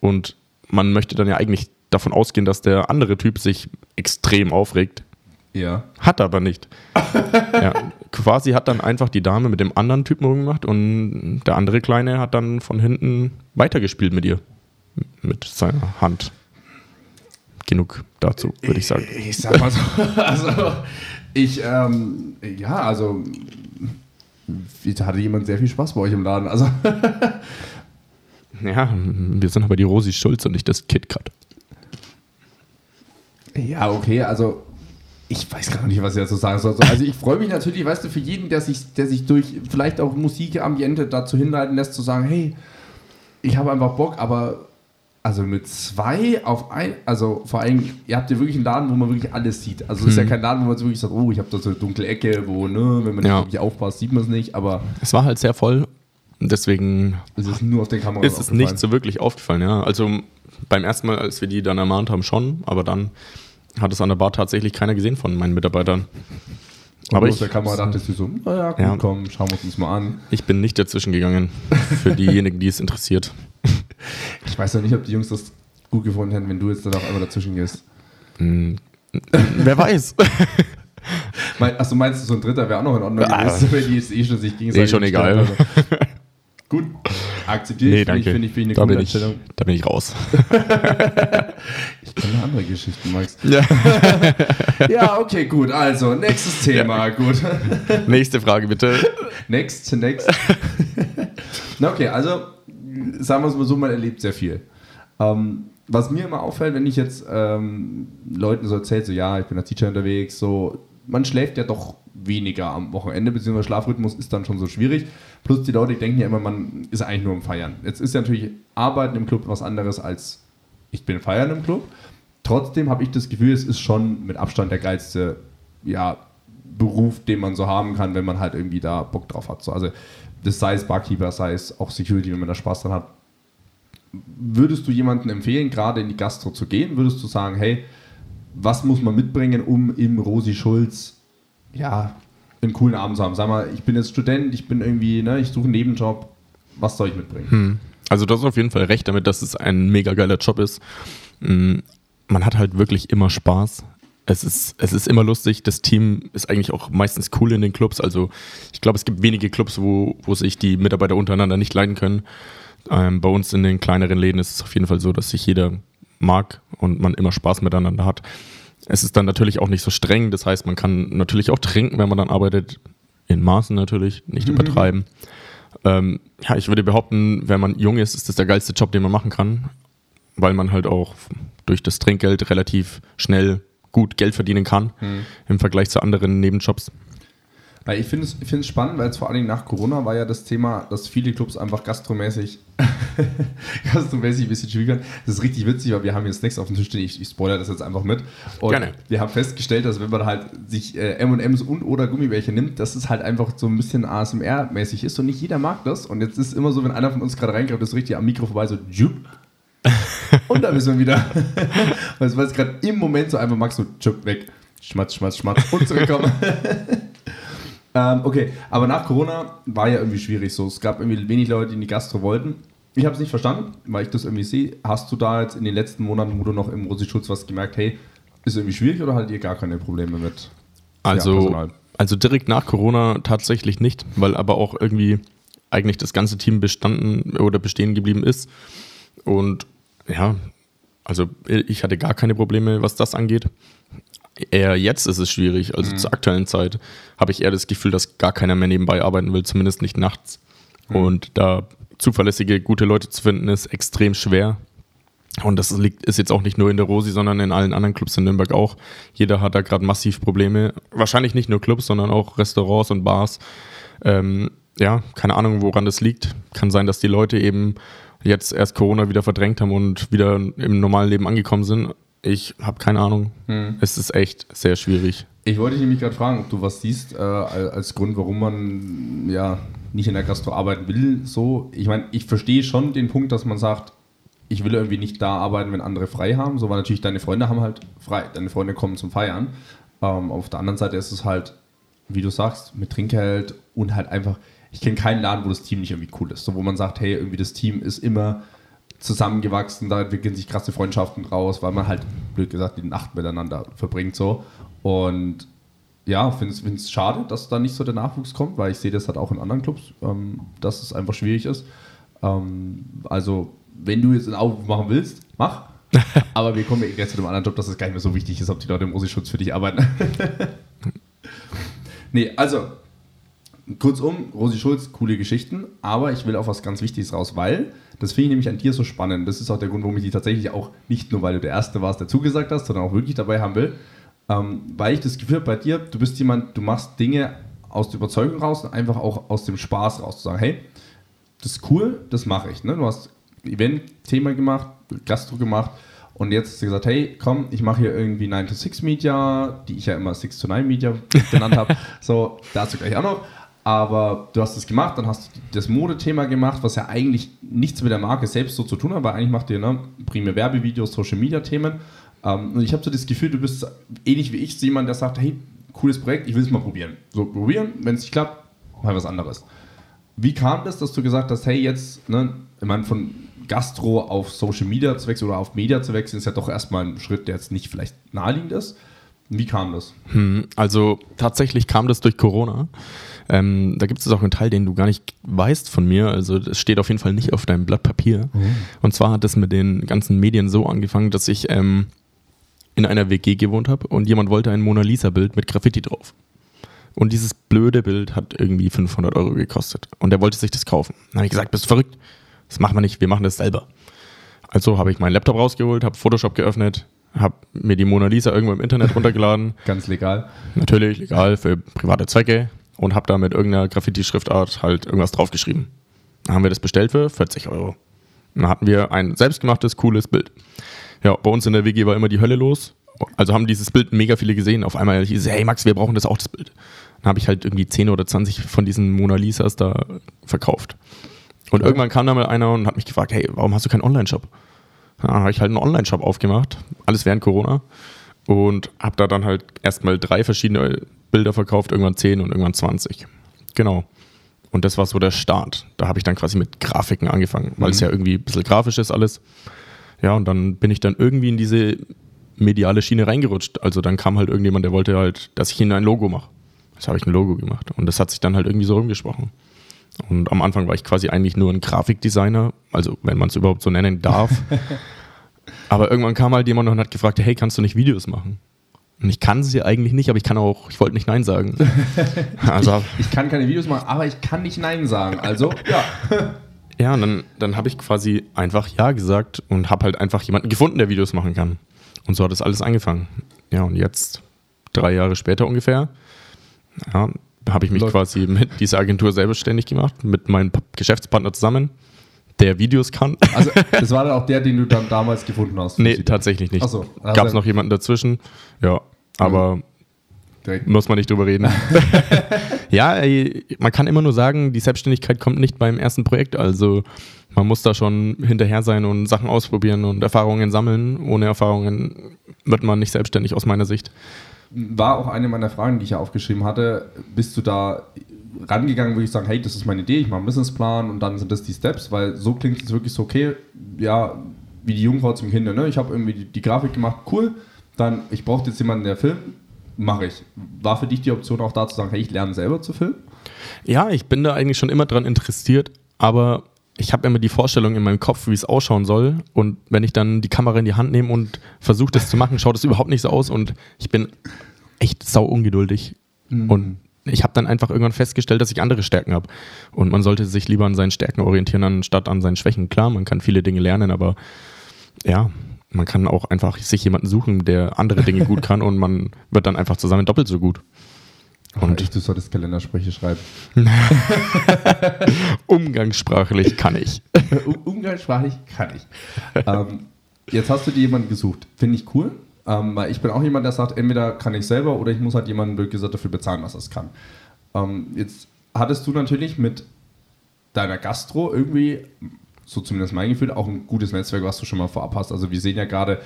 S2: Und man möchte dann ja eigentlich davon ausgehen, dass der andere Typ sich extrem aufregt.
S1: Ja.
S2: Hat aber nicht. [laughs] ja, quasi hat dann einfach die Dame mit dem anderen Typen rumgemacht und der andere Kleine hat dann von hinten weitergespielt mit ihr mit seiner Hand. Genug dazu, würde ich sagen.
S1: Ich, ich sag mal so, [laughs] also ich, ähm, ja, also hatte jemand sehr viel Spaß bei euch im Laden. Also [laughs]
S2: ja, wir sind aber die Rosi Schulz und nicht das KitKat.
S1: Ja, okay, also ich weiß gar nicht, was ich dazu sagen soll. Also ich freue mich natürlich, weißt du, für jeden, der sich, der sich durch vielleicht auch Musikambiente dazu hinleiten lässt, zu sagen, hey, ich habe einfach Bock, aber also mit zwei auf ein, also vor allem, ihr habt ja wirklich einen Laden, wo man wirklich alles sieht. Also es ist ja hm. kein Laden, wo man wirklich sagt, oh, ich habe da so eine dunkle Ecke, wo, ne, wenn man ja. nicht wirklich aufpasst, sieht man es nicht, aber.
S2: Es war halt sehr voll, deswegen
S1: ist es nur auf den Kameras
S2: ist es nicht so wirklich aufgefallen, ja. Also beim ersten Mal, als wir die dann ermahnt haben, schon, aber dann hat es an der Bar tatsächlich keiner gesehen von meinen Mitarbeitern.
S1: Aber aus der Kamera dachte sie so, naja, gut, ja. komm, schauen wir uns das mal an.
S2: Ich bin nicht dazwischen gegangen, für [laughs] diejenigen, die es interessiert.
S1: Ich weiß noch nicht, ob die Jungs das gut gefunden hätten, wenn du jetzt dann auch einmal dazwischen gehst.
S2: Hm, wer weiß. [laughs]
S1: Achso, meinst du, so ein Dritter wäre auch noch in Ordnung
S2: ja. gewesen, wenn die jetzt eh schon sich gegenseitig. Eh schon egal. Also. [laughs]
S1: Gut, akzeptiere
S2: nee, ich. Danke. Finde ich, find ich, ich da, bin ich, da bin ich raus.
S1: Kenne andere Geschichten, Max. Ja. [laughs] ja, okay, gut. Also, nächstes Thema. Ja. Gut. [laughs]
S2: Nächste Frage, bitte.
S1: Next, next. [laughs] okay, also sagen wir es mal so, man erlebt sehr viel. Ähm, was mir immer auffällt, wenn ich jetzt ähm, Leuten so erzähle, so ja, ich bin als Teacher unterwegs, so, man schläft ja doch weniger am Wochenende, beziehungsweise Schlafrhythmus ist dann schon so schwierig. Plus die Leute denken ja immer, man ist eigentlich nur im Feiern. Jetzt ist ja natürlich Arbeiten im Club was anderes als ich bin feiern im Club. Trotzdem habe ich das Gefühl, es ist schon mit Abstand der geilste ja, Beruf, den man so haben kann, wenn man halt irgendwie da Bock drauf hat. So, also das sei es Barkeeper, sei es auch Security, wenn man da Spaß dran hat. Würdest du jemanden empfehlen, gerade in die Gastro zu gehen? Würdest du sagen, hey, was muss man mitbringen, um im Rosi Schulz ja, einen coolen Abend zu haben? Sag mal, ich bin jetzt Student, ich bin irgendwie, ne, ich suche einen Nebenjob. Was soll ich mitbringen? Hm.
S2: Also, du hast auf jeden Fall recht damit, dass es ein mega geiler Job ist. Hm, man hat halt wirklich immer Spaß es ist, es ist immer lustig. Das Team ist eigentlich auch meistens cool in den Clubs. Also ich glaube, es gibt wenige Clubs, wo, wo sich die Mitarbeiter untereinander nicht leiden können. Ähm, bei uns in den kleineren Läden ist es auf jeden Fall so, dass sich jeder mag und man immer Spaß miteinander hat. Es ist dann natürlich auch nicht so streng. Das heißt, man kann natürlich auch trinken, wenn man dann arbeitet. In Maßen natürlich, nicht mhm. übertreiben. Ähm, ja, ich würde behaupten, wenn man jung ist, ist das der geilste Job, den man machen kann, weil man halt auch durch das Trinkgeld relativ schnell gut Geld verdienen kann hm. im Vergleich zu anderen Nebenjobs.
S1: Weil ich finde es spannend, weil es vor allen Dingen nach Corona war ja das Thema, dass viele Clubs einfach gastromäßig, [laughs] gastromäßig ein bisschen schwieriger. Das ist richtig witzig, weil wir haben jetzt Snacks auf dem Tisch stehen. Ich, ich spoilere das jetzt einfach mit. Und Gerne. wir haben festgestellt, dass wenn man halt sich äh, M&M's und oder Gummibärchen nimmt, dass es halt einfach so ein bisschen ASMR-mäßig ist und nicht jeder mag das. Und jetzt ist immer so, wenn einer von uns gerade reinkommt, ist richtig am Mikro vorbei, so jup, [laughs] und da müssen wir wieder. [laughs] Weil es gerade im Moment so einfach, magst du Chip weg, schmatz, schmatz, schmatz und zurückkommen. Ähm, okay, aber nach Corona war ja irgendwie schwierig so. Es gab irgendwie wenig Leute, die in die Gastro wollten. Ich habe es nicht verstanden, weil ich das irgendwie sehe. Hast du da jetzt in den letzten Monaten, wo du noch im Rosi-Schutz was gemerkt, hey, ist irgendwie schwierig oder hattet ihr gar keine Probleme mit
S2: also, ja, also direkt nach Corona tatsächlich nicht, weil aber auch irgendwie eigentlich das ganze Team bestanden oder bestehen geblieben ist. Und ja, also ich hatte gar keine Probleme, was das angeht. Eher jetzt ist es schwierig. Also mhm. zur aktuellen Zeit habe ich eher das Gefühl, dass gar keiner mehr nebenbei arbeiten will, zumindest nicht nachts. Mhm. Und da zuverlässige, gute Leute zu finden, ist extrem schwer. Und das liegt, ist jetzt auch nicht nur in der Rosi, sondern in allen anderen Clubs in Nürnberg auch. Jeder hat da gerade massiv Probleme. Wahrscheinlich nicht nur Clubs, sondern auch Restaurants und Bars. Ähm, ja, keine Ahnung, woran das liegt. Kann sein, dass die Leute eben jetzt erst Corona wieder verdrängt haben und wieder im normalen Leben angekommen sind. Ich habe keine Ahnung. Hm. Es ist echt sehr schwierig.
S1: Ich wollte dich nämlich gerade fragen, ob du was siehst äh, als Grund, warum man ja nicht in der Gastro arbeiten will. So, ich meine, ich verstehe schon den Punkt, dass man sagt, ich will irgendwie nicht da arbeiten, wenn andere frei haben. So, weil natürlich deine Freunde haben halt frei. Deine Freunde kommen zum Feiern. Ähm, auf der anderen Seite ist es halt, wie du sagst, mit Trinkgeld und halt einfach, ich kenne keinen Laden, wo das Team nicht irgendwie cool ist. So, wo man sagt, hey, irgendwie das Team ist immer zusammengewachsen, da entwickeln sich krasse Freundschaften raus, weil man halt, blöd gesagt, die Nacht miteinander verbringt so. Und ja, finde es schade, dass da nicht so der Nachwuchs kommt, weil ich sehe das halt auch in anderen Clubs, ähm, dass es einfach schwierig ist. Ähm, also, wenn du jetzt einen Aufruf machen willst, mach. [laughs] Aber wir kommen jetzt zu dem anderen Job, dass es gar nicht mehr so wichtig ist, ob die Leute im Rosi-Schutz für dich arbeiten. [laughs] nee, also, kurzum, Rosi Schulz, coole Geschichten, aber ich will auch was ganz Wichtiges raus, weil das finde ich nämlich an dir so spannend. Das ist auch der Grund, warum ich dich tatsächlich auch nicht nur, weil du der Erste warst, der zugesagt hast, sondern auch wirklich dabei haben will. Ähm, weil ich das Gefühl habe bei dir, du bist jemand, du machst Dinge aus der Überzeugung raus und einfach auch aus dem Spaß raus. Zu sagen, hey, das ist cool, das mache ich. Ne? Du hast Event-Thema gemacht, Gastro gemacht und jetzt hast du gesagt, hey, komm, ich mache hier irgendwie 9 to 6 Media, die ich ja immer 6 to 9 Media genannt habe. [laughs] So, dazu gleich auch noch. Aber du hast es gemacht, dann hast du das Modethema gemacht, was ja eigentlich nichts mit der Marke selbst so zu tun hat, weil eigentlich macht ihr ne, primär Werbevideos, Social Media Themen. Ähm, und ich habe so das Gefühl, du bist ähnlich wie ich, jemand, der sagt, hey, cooles Projekt, ich will es mal probieren. So, probieren, wenn es nicht klappt, mal was anderes. Wie kam das, dass du gesagt hast, hey, jetzt, ne, ich meine, von Gastro auf Social Media zu wechseln oder auf Media zu wechseln, ist ja doch erstmal ein Schritt, der jetzt nicht vielleicht naheliegend ist. Wie kam das?
S2: Hm, also tatsächlich kam das durch Corona. Ähm, da gibt es auch einen Teil, den du gar nicht weißt von mir. Also es steht auf jeden Fall nicht auf deinem Blatt Papier. Mhm. Und zwar hat es mit den ganzen Medien so angefangen, dass ich ähm, in einer WG gewohnt habe und jemand wollte ein Mona Lisa-Bild mit Graffiti drauf. Und dieses blöde Bild hat irgendwie 500 Euro gekostet. Und er wollte sich das kaufen. Dann habe ich gesagt, bist du verrückt? Das machen wir nicht, wir machen das selber. Also habe ich meinen Laptop rausgeholt, habe Photoshop geöffnet, habe mir die Mona Lisa irgendwo im Internet runtergeladen. [laughs]
S1: Ganz legal.
S2: Natürlich, legal für private Zwecke und habe da mit irgendeiner Graffiti-Schriftart halt irgendwas draufgeschrieben. Dann haben wir das bestellt für 40 Euro. Dann hatten wir ein selbstgemachtes, cooles Bild. Ja, bei uns in der WG war immer die Hölle los. Also haben dieses Bild mega viele gesehen. Auf einmal hieß es, hey Max, wir brauchen das auch, das Bild. Dann habe ich halt irgendwie 10 oder 20 von diesen Mona Lisas da verkauft. Und irgendwann kam da mal einer und hat mich gefragt, hey, warum hast du keinen Online-Shop? Dann habe ich halt einen Online-Shop aufgemacht, alles während Corona. Und habe da dann halt erstmal drei verschiedene Bilder verkauft, irgendwann 10 und irgendwann 20. Genau. Und das war so der Start. Da habe ich dann quasi mit Grafiken angefangen, weil mhm. es ja irgendwie ein bisschen grafisch ist alles. Ja, und dann bin ich dann irgendwie in diese mediale Schiene reingerutscht. Also dann kam halt irgendjemand, der wollte halt, dass ich ihnen ein Logo mache. Das habe ich ein Logo gemacht. Und das hat sich dann halt irgendwie so rumgesprochen. Und am Anfang war ich quasi eigentlich nur ein Grafikdesigner, also wenn man es überhaupt so nennen darf. [laughs] Aber irgendwann kam halt jemand und hat gefragt, hey, kannst du nicht Videos machen? Und ich kann sie eigentlich nicht, aber ich kann auch, ich wollte nicht Nein sagen. [laughs]
S1: Also, ich, ich, kann keine Videos machen, aber ich kann nicht Nein sagen. Also, ja. [laughs]
S2: Ja, und dann, dann habe ich quasi einfach Ja gesagt und habe halt einfach jemanden gefunden, der Videos machen kann. Und so hat das alles angefangen. Ja, und jetzt, drei Jahre später ungefähr, ja, habe ich mich Leute. quasi mit dieser Agentur selbstständig gemacht, mit meinem Geschäftspartner zusammen der Videos kann.
S1: Also, das war dann auch der, den du dann damals gefunden hast?
S2: Nee, tatsächlich nicht. Achso. Gab es noch jemanden dazwischen? Ja, aber Direkt. muss man nicht drüber reden. [laughs] ja, ey, man kann immer nur sagen, die Selbstständigkeit kommt nicht beim ersten Projekt. Also, man muss da schon hinterher sein und Sachen ausprobieren und Erfahrungen sammeln. Ohne Erfahrungen wird man nicht selbstständig aus meiner Sicht.
S1: War auch eine meiner Fragen, die ich ja aufgeschrieben hatte. Bist du da rangegangen, würde ich sagen, hey, das ist meine Idee, ich mache einen Businessplan und dann sind das die Steps, weil so klingt es wirklich so, okay, ja, wie die Jungfrau zum Kinder, ne? Ich habe irgendwie die, die, Grafik gemacht, cool, dann, ich brauche jetzt jemanden, der filmt, mache ich. War für dich die Option auch da zu sagen, hey, ich lerne selber zu filmen?
S2: Ja, ich bin da eigentlich schon immer dran interessiert, aber ich habe immer die Vorstellung in meinem Kopf, wie es ausschauen soll. Und wenn ich dann die Kamera in die Hand nehme und versuche das zu machen, schaut es überhaupt nicht so aus. Und ich bin echt sau ungeduldig. Mhm. Und ich habe dann einfach irgendwann festgestellt, dass ich andere Stärken habe. Und man sollte sich lieber an seinen Stärken orientieren, anstatt an seinen Schwächen. Klar, man kann viele Dinge lernen, aber ja, man kann auch einfach sich jemanden suchen, der andere Dinge gut [laughs] kann und man wird dann einfach zusammen doppelt so gut.
S1: Und ich, du solltest Kalendersprüche schreiben. [laughs]
S2: Umgangssprachlich kann ich. [laughs]
S1: Umgangssprachlich kann ich. Ähm, jetzt hast du dir jemanden gesucht. Finde ich cool. Ähm, weil ich bin auch jemand, der sagt, entweder kann ich selber oder ich muss halt jemanden wirklich gesagt dafür bezahlen, was das kann. Ähm, jetzt hattest du natürlich mit deiner Gastro irgendwie, so zumindest mein Gefühl, auch ein gutes Netzwerk, was du schon mal vorab hast. Also wir sehen ja gerade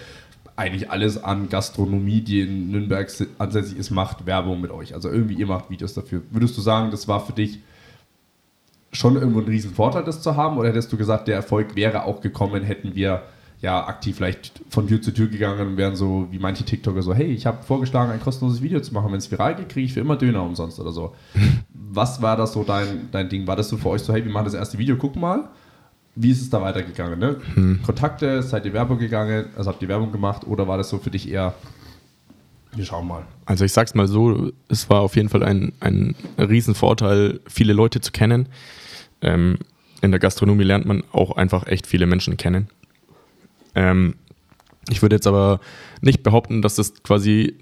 S1: eigentlich alles an Gastronomie, die in Nürnberg ansässig ist, macht Werbung mit euch. Also irgendwie ihr macht Videos dafür. Würdest du sagen, das war für dich schon irgendwo ein Riesenvorteil, das zu haben? Oder hättest du gesagt, der Erfolg wäre auch gekommen, hätten wir ja aktiv vielleicht von Tür zu Tür gegangen und wären so wie manche TikToker so, hey, ich habe vorgeschlagen, ein kostenloses Video zu machen. Wenn es viral geht, kriege ich für immer Döner umsonst oder so. [laughs] Was war das so dein, dein Ding? War das so für euch so, hey, wir machen das erste Video, gucken mal? Wie ist es da weitergegangen? Ne? Hm. Kontakte, seid ihr Werbung gegangen, also habt ihr Werbung gemacht oder war das so für dich eher, wir schauen mal?
S2: Also ich sag's mal so, es war auf jeden Fall ein, ein Riesenvorteil, viele Leute zu kennen. Ähm, in der Gastronomie lernt man auch einfach echt viele Menschen kennen. Ähm, ich würde jetzt aber nicht behaupten, dass das quasi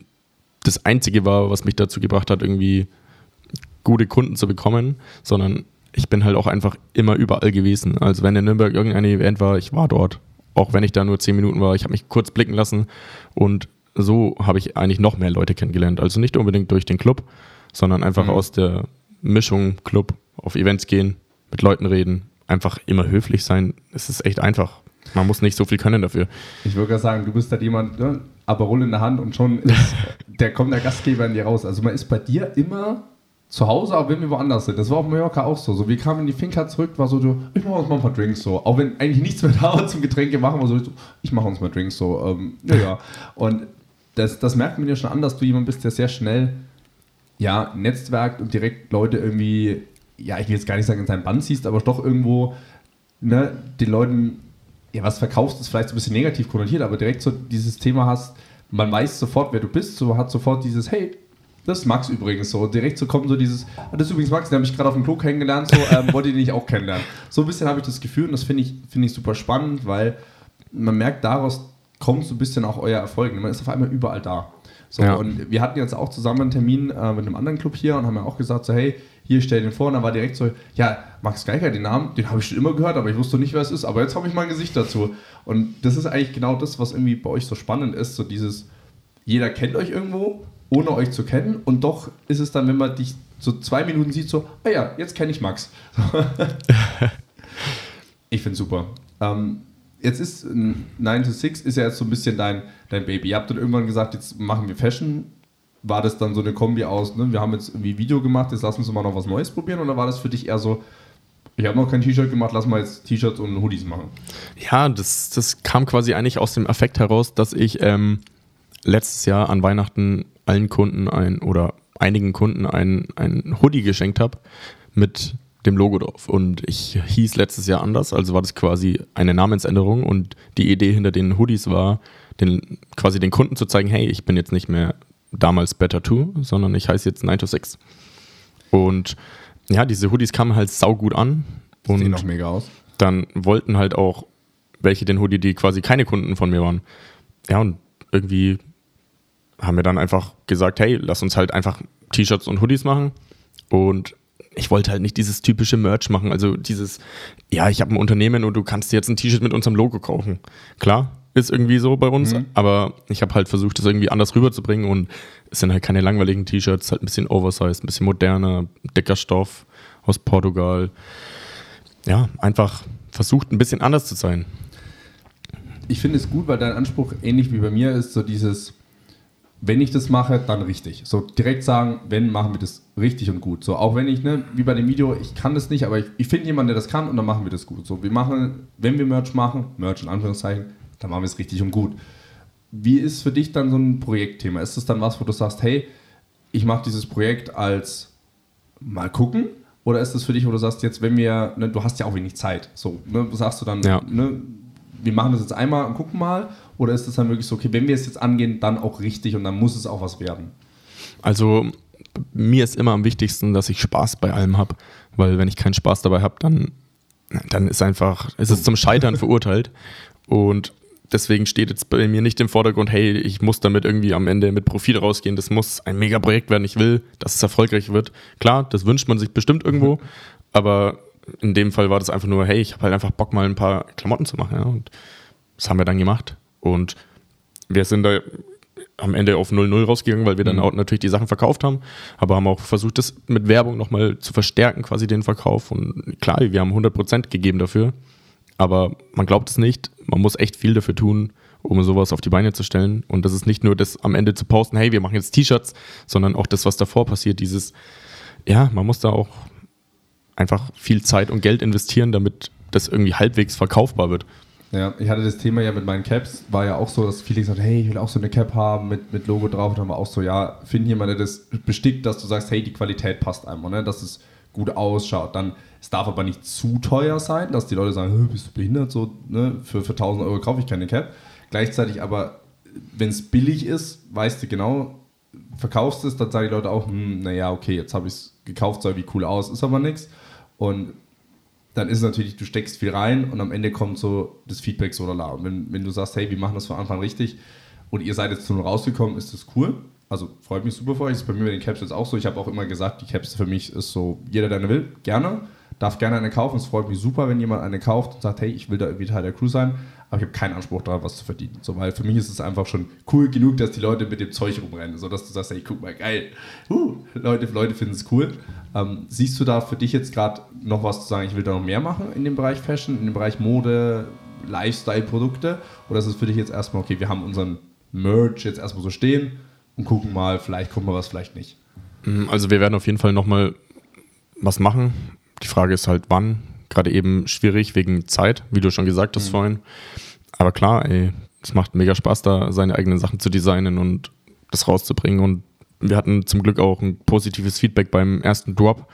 S2: das Einzige war, was mich dazu gebracht hat, irgendwie gute Kunden zu bekommen, sondern ich bin halt auch einfach immer überall gewesen. Also wenn in Nürnberg irgendein Event war, ich war dort. Auch wenn ich da nur zehn Minuten war, ich habe mich kurz blicken lassen und so habe ich eigentlich noch mehr Leute kennengelernt. Also nicht unbedingt durch den Club, sondern einfach mhm. aus der Mischung Club auf Events gehen, mit Leuten reden, einfach immer höflich sein. Es ist echt einfach. Man muss nicht so viel können dafür.
S1: Ich würde gerade sagen, du bist halt jemand, ne? Aperol in der Hand und schon ist, [laughs] der kommt der Gastgeber in dir raus. Also man ist bei dir immer zu Hause, auch wenn wir woanders sind. Das war auf Mallorca auch so. So, wir kamen in die Finca zurück, war so, ich mache uns mal ein paar Drinks so. Auch wenn eigentlich nichts mehr [laughs] da war zum Getränke machen, war so, ich mache uns mal Drinks so. Ähm, ja. Und das, das merkt man ja schon an, dass du jemand bist, der sehr schnell, ja, netzwerkt und direkt Leute irgendwie, ja, ich will jetzt gar nicht sagen, in seinen Band ziehst, aber doch irgendwo, ne, den Leuten ja, was verkaufst, ist vielleicht so ein bisschen negativ konnotiert, aber direkt so dieses Thema hast, man weiß sofort, wer du bist, so hat sofort dieses, hey, das ist Max übrigens so. Direkt so kommt so dieses, ah, das ist übrigens Max, den habe ich gerade auf dem Klo kennengelernt, so, ähm, wollte ich nicht auch kennenlernen. So ein bisschen habe ich das Gefühl und das finde ich, find ich super spannend, weil man merkt, daraus kommt so ein bisschen auch euer Erfolg. Man ist auf einmal überall da. So, ja. Und wir hatten jetzt auch zusammen einen Termin äh, mit einem anderen Club hier und haben ja auch gesagt, so, hey, hier stell den vor. Und dann war direkt so, ja, Max Geiger, den Namen, den habe ich schon immer gehört, aber ich wusste nicht, wer es ist. Aber jetzt habe ich mein Gesicht dazu. Und das ist eigentlich genau das, was irgendwie bei euch so spannend ist. So dieses, jeder kennt euch irgendwo, ohne euch zu kennen. Und doch ist es dann, wenn man dich so zwei Minuten sieht, so, ah ja, jetzt kenne ich Max. [laughs] ich finde super. Ähm, jetzt ist 9 to 6 ist ja jetzt so ein bisschen dein, dein Baby. Ihr habt dann irgendwann gesagt, jetzt machen wir Fashion war das dann so eine Kombi aus, ne? wir haben jetzt irgendwie Video gemacht, jetzt lassen wir mal noch was Neues probieren oder war das für dich eher so, ich habe noch kein T-Shirt gemacht, lass mal jetzt T-Shirts und Hoodies machen?
S2: Ja, das, das kam quasi eigentlich aus dem Effekt heraus, dass ich ähm, letztes Jahr an Weihnachten allen Kunden ein oder einigen Kunden ein, ein Hoodie geschenkt habe mit dem Logo drauf. Und ich hieß letztes Jahr anders, also war das quasi eine Namensänderung und die Idee hinter den Hoodies war, den, quasi den Kunden zu zeigen, hey, ich bin jetzt nicht mehr damals Better 2, sondern ich heiße jetzt 9 to 6. Und ja, diese Hoodies kamen halt saugut an. Und
S1: Sehen auch mega aus.
S2: Dann wollten halt auch welche den Hoodie, die quasi keine Kunden von mir waren. Ja, und irgendwie haben wir dann einfach gesagt, hey, lass uns halt einfach T-Shirts und Hoodies machen. Und ich wollte halt nicht dieses typische Merch machen, also dieses, ja, ich habe ein Unternehmen und du kannst dir jetzt ein T-Shirt mit unserem Logo kaufen. Klar, ist irgendwie so bei uns, mhm. aber ich habe halt versucht, das irgendwie anders rüberzubringen und es sind halt keine langweiligen T-Shirts, halt ein bisschen oversized, ein bisschen moderner, dicker Stoff aus Portugal. Ja, einfach versucht, ein bisschen anders zu sein.
S1: Ich finde es gut, weil dein Anspruch ähnlich wie bei mir ist, so dieses, wenn ich das mache, dann richtig. So direkt sagen, wenn, machen wir das richtig und gut. So, auch wenn ich, ne, wie bei dem Video, ich kann das nicht, aber ich, ich finde jemanden, der das kann und dann machen wir das gut. So, wir machen, wenn wir Merch machen, Merch in Anführungszeichen, dann machen wir es richtig und gut. Wie ist für dich dann so ein Projektthema? Ist das dann was, wo du sagst, hey, ich mache dieses Projekt als mal gucken? Oder ist das für dich, wo du sagst, jetzt, wenn wir, ne, du hast ja auch wenig Zeit, so, ne, sagst du dann, ja. ne, wir machen das jetzt einmal und gucken mal? Oder ist es dann wirklich so, okay, wenn wir es jetzt angehen, dann auch richtig und dann muss es auch was werden?
S2: Also mir ist immer am wichtigsten, dass ich Spaß bei allem habe, weil wenn ich keinen Spaß dabei habe, dann, dann ist einfach, ist es zum Scheitern [laughs] verurteilt und deswegen steht jetzt bei mir nicht im Vordergrund, hey, ich muss damit irgendwie am Ende mit Profil rausgehen, das muss ein Mega-Projekt werden, ich will, dass es erfolgreich wird. Klar, das wünscht man sich bestimmt irgendwo, mhm. aber in dem Fall war das einfach nur, hey, ich habe halt einfach Bock, mal ein paar Klamotten zu machen. Ja, und das haben wir dann gemacht. Und wir sind da am Ende auf 0-0 rausgegangen, weil wir dann mhm. auch natürlich die Sachen verkauft haben, aber haben auch versucht, das mit Werbung nochmal zu verstärken, quasi den Verkauf. Und klar, wir haben 100% gegeben dafür, aber man glaubt es nicht, man muss echt viel dafür tun, um sowas auf die Beine zu stellen. Und das ist nicht nur das am Ende zu posten, hey, wir machen jetzt T-Shirts, sondern auch das, was davor passiert, dieses, ja, man muss da auch einfach viel Zeit und Geld investieren, damit das irgendwie halbwegs verkaufbar wird.
S1: Ja, ich hatte das Thema ja mit meinen Caps, war ja auch so, dass viele gesagt hey, ich will auch so eine Cap haben mit, mit Logo drauf. Und dann war auch so, ja, find jemand, der das bestickt, dass du sagst, hey, die Qualität passt einmal, ne? dass es gut ausschaut. Dann, es darf aber nicht zu teuer sein, dass die Leute sagen, bist du behindert, so, ne? für, für 1000 Euro kaufe ich keine Cap. Gleichzeitig aber, wenn es billig ist, weißt du genau, verkaufst es, dann sagen die Leute auch, hm, naja, okay, jetzt habe ich es gekauft, soll wie cool aus, ist aber nichts. Und dann ist es natürlich, du steckst viel rein und am Ende kommt so das Feedback so lala. Und wenn, wenn du sagst, hey, wir machen das von Anfang richtig und ihr seid jetzt zu rausgekommen, ist das cool. Also freut mich super für euch. Das ist bei mir bei den Caps jetzt auch so. Ich habe auch immer gesagt, die Caps für mich ist so, jeder, der will, gerne. Darf gerne eine kaufen. Es freut mich super, wenn jemand eine kauft und sagt, hey, ich will da irgendwie Teil der Crew sein aber ich habe keinen Anspruch darauf, was zu verdienen. So, weil für mich ist es einfach schon cool genug, dass die Leute mit dem Zeug rumrennen, so dass du sagst, hey, guck mal, geil, uh, Leute, Leute finden es cool. Ähm, siehst du da für dich jetzt gerade noch was zu sagen, ich will da noch mehr machen in dem Bereich Fashion, in dem Bereich Mode, Lifestyle-Produkte? Oder ist es für dich jetzt erstmal, okay, wir haben unseren Merch jetzt erstmal so stehen und gucken mal, vielleicht kommt mal was, vielleicht nicht?
S2: Also wir werden auf jeden Fall nochmal was machen. Die Frage ist halt, wann gerade eben schwierig wegen Zeit, wie du schon gesagt hast mhm. vorhin. Aber klar, ey, es macht mega Spaß, da seine eigenen Sachen zu designen und das rauszubringen. Und wir hatten zum Glück auch ein positives Feedback beim ersten Drop.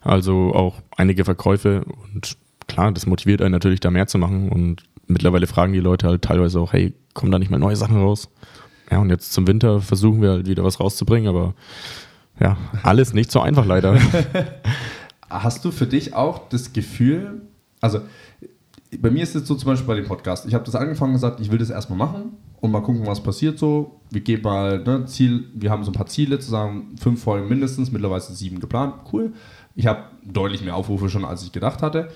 S2: Also auch einige Verkäufe. Und klar, das motiviert einen natürlich, da mehr zu machen. Und mittlerweile fragen die Leute halt teilweise auch, hey, kommen da nicht mal neue Sachen raus? Ja, und jetzt zum Winter versuchen wir halt wieder was rauszubringen, aber ja, alles nicht so einfach leider. [laughs]
S1: Hast du für dich auch das Gefühl, also bei mir ist es so zum Beispiel bei dem Podcast, ich habe das angefangen und gesagt, ich will das erstmal machen und mal gucken, was passiert so. Wir geben mal ne, Ziel, wir haben so ein paar Ziele zusammen, fünf Folgen mindestens, mittlerweile sieben geplant, cool. Ich habe deutlich mehr Aufrufe schon, als ich gedacht hatte.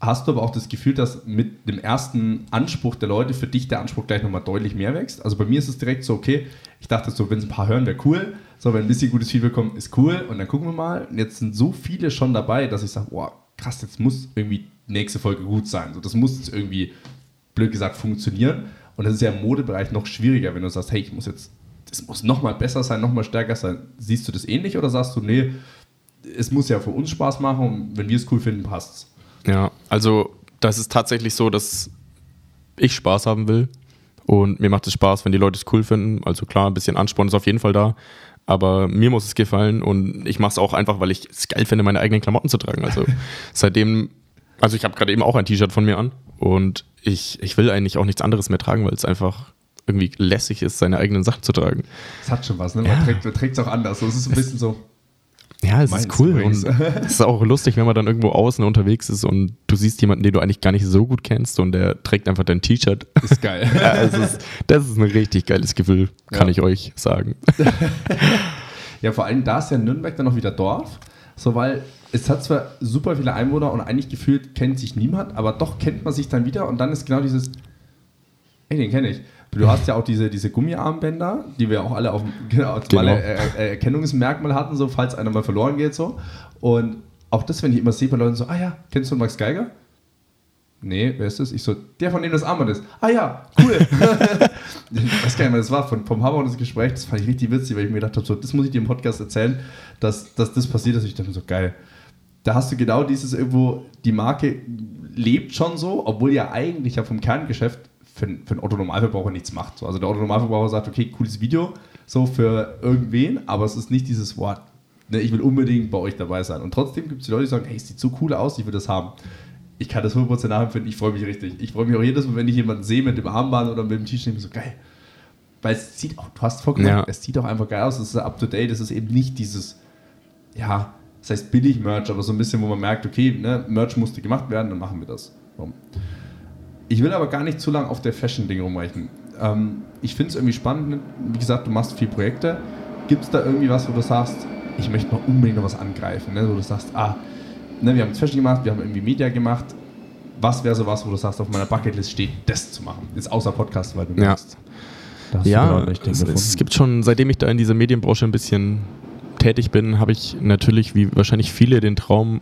S1: Hast du aber auch das Gefühl, dass mit dem ersten Anspruch der Leute für dich der Anspruch gleich nochmal deutlich mehr wächst? Also bei mir ist es direkt so, okay, ich dachte so, wenn es ein paar hören, wäre cool. So, wenn ein bisschen gutes Feedback kommt, ist cool. Und dann gucken wir mal. Und jetzt sind so viele schon dabei, dass ich sage, boah, krass, jetzt muss irgendwie nächste Folge gut sein. So, das muss irgendwie, blöd gesagt, funktionieren. Und das ist ja im Modebereich noch schwieriger, wenn du sagst, hey, ich muss jetzt, das muss nochmal besser sein, nochmal stärker sein. Siehst du das ähnlich oder sagst du, nee, es muss ja für uns Spaß machen und wenn wir es cool finden, passt es?
S2: Ja, also das ist tatsächlich so, dass ich Spaß haben will. Und mir macht es Spaß, wenn die Leute es cool finden. Also klar, ein bisschen Ansporn ist auf jeden Fall da. Aber mir muss es gefallen und ich mache es auch einfach, weil ich es geil finde, meine eigenen Klamotten zu tragen. Also [laughs] seitdem, also ich habe gerade eben auch ein T-Shirt von mir an und ich, ich will eigentlich auch nichts anderes mehr tragen, weil es einfach irgendwie lässig ist, seine eigenen Sachen zu tragen.
S1: Es hat schon was, ne? Man ja. trägt es auch anders. Es ist ein bisschen so.
S2: Ja, es ist cool und es ist auch lustig, wenn man dann irgendwo außen unterwegs ist und du siehst jemanden, den du eigentlich gar nicht so gut kennst und der trägt einfach dein T-Shirt.
S1: Ist geil. [laughs]
S2: ja, ist, das ist ein richtig geiles Gefühl, kann ja. ich euch sagen. [laughs]
S1: ja, vor allem da ist ja Nürnberg dann noch wieder Dorf, so weil es hat zwar super viele Einwohner und eigentlich gefühlt kennt sich niemand, aber doch kennt man sich dann wieder und dann ist genau dieses, ey, den kenne ich. Du hast ja auch diese, diese Gummiarmbänder, die wir auch alle auf [laughs] genau, genau. Äh, Erkennungsmerkmal hatten, so falls einer mal verloren geht. so. Und auch das, wenn ich immer sehe bei Leuten so, ah ja, kennst du Max Geiger? nee, wer ist das? Ich so, der von dem das Armband ist. Ah ja, cool. [laughs] ich weiß gar nicht mehr, das war von, vom Hammer und das Gespräch, das fand ich richtig witzig, weil ich mir gedacht habe, so, das muss ich dir im Podcast erzählen, dass, dass das passiert ist. Ich dachte mir so, geil. Da hast du genau dieses irgendwo, die Marke lebt schon so, obwohl ja eigentlich ja vom Kerngeschäft für, für einen Otto-Normalverbraucher nichts macht. So, also der Otto-Normalverbraucher sagt, okay, cooles Video, so für irgendwen, aber es ist nicht dieses Wort, ne, ich will unbedingt bei euch dabei sein. Und trotzdem gibt es die Leute, die sagen, hey, es sieht so cool aus, ich will das haben. Ich kann das 100% nachempfinden, ich freue mich richtig. Ich freue mich auch jedes Mal, wenn ich jemanden sehe mit dem Armband oder mit dem T-Shirt, so geil. Weil es sieht auch, du hast vollkommen, ja. es sieht auch einfach geil aus, es ist up to date, es ist eben nicht dieses, ja, das heißt billig Merch, aber so ein bisschen, wo man merkt, okay, ne, Merch musste gemacht werden, dann machen wir das. So. Ich will aber gar nicht zu lange auf der Fashion-Ding rumreichen. Ähm, ich finde es irgendwie spannend, wie gesagt, du machst vier Projekte. Gibt es da irgendwie was, wo du sagst, ich möchte mal unbedingt noch was angreifen? Ne? Wo du sagst, ah, ne, wir haben jetzt Fashion gemacht, wir haben irgendwie Media gemacht. Was wäre so was, wo du sagst, auf meiner Bucketlist steht, das zu machen? Jetzt außer Podcast, weil du
S2: ja. machst. Ja, es, es gibt schon, seitdem ich da in dieser Medienbranche ein bisschen tätig bin, habe ich natürlich, wie wahrscheinlich viele, den Traum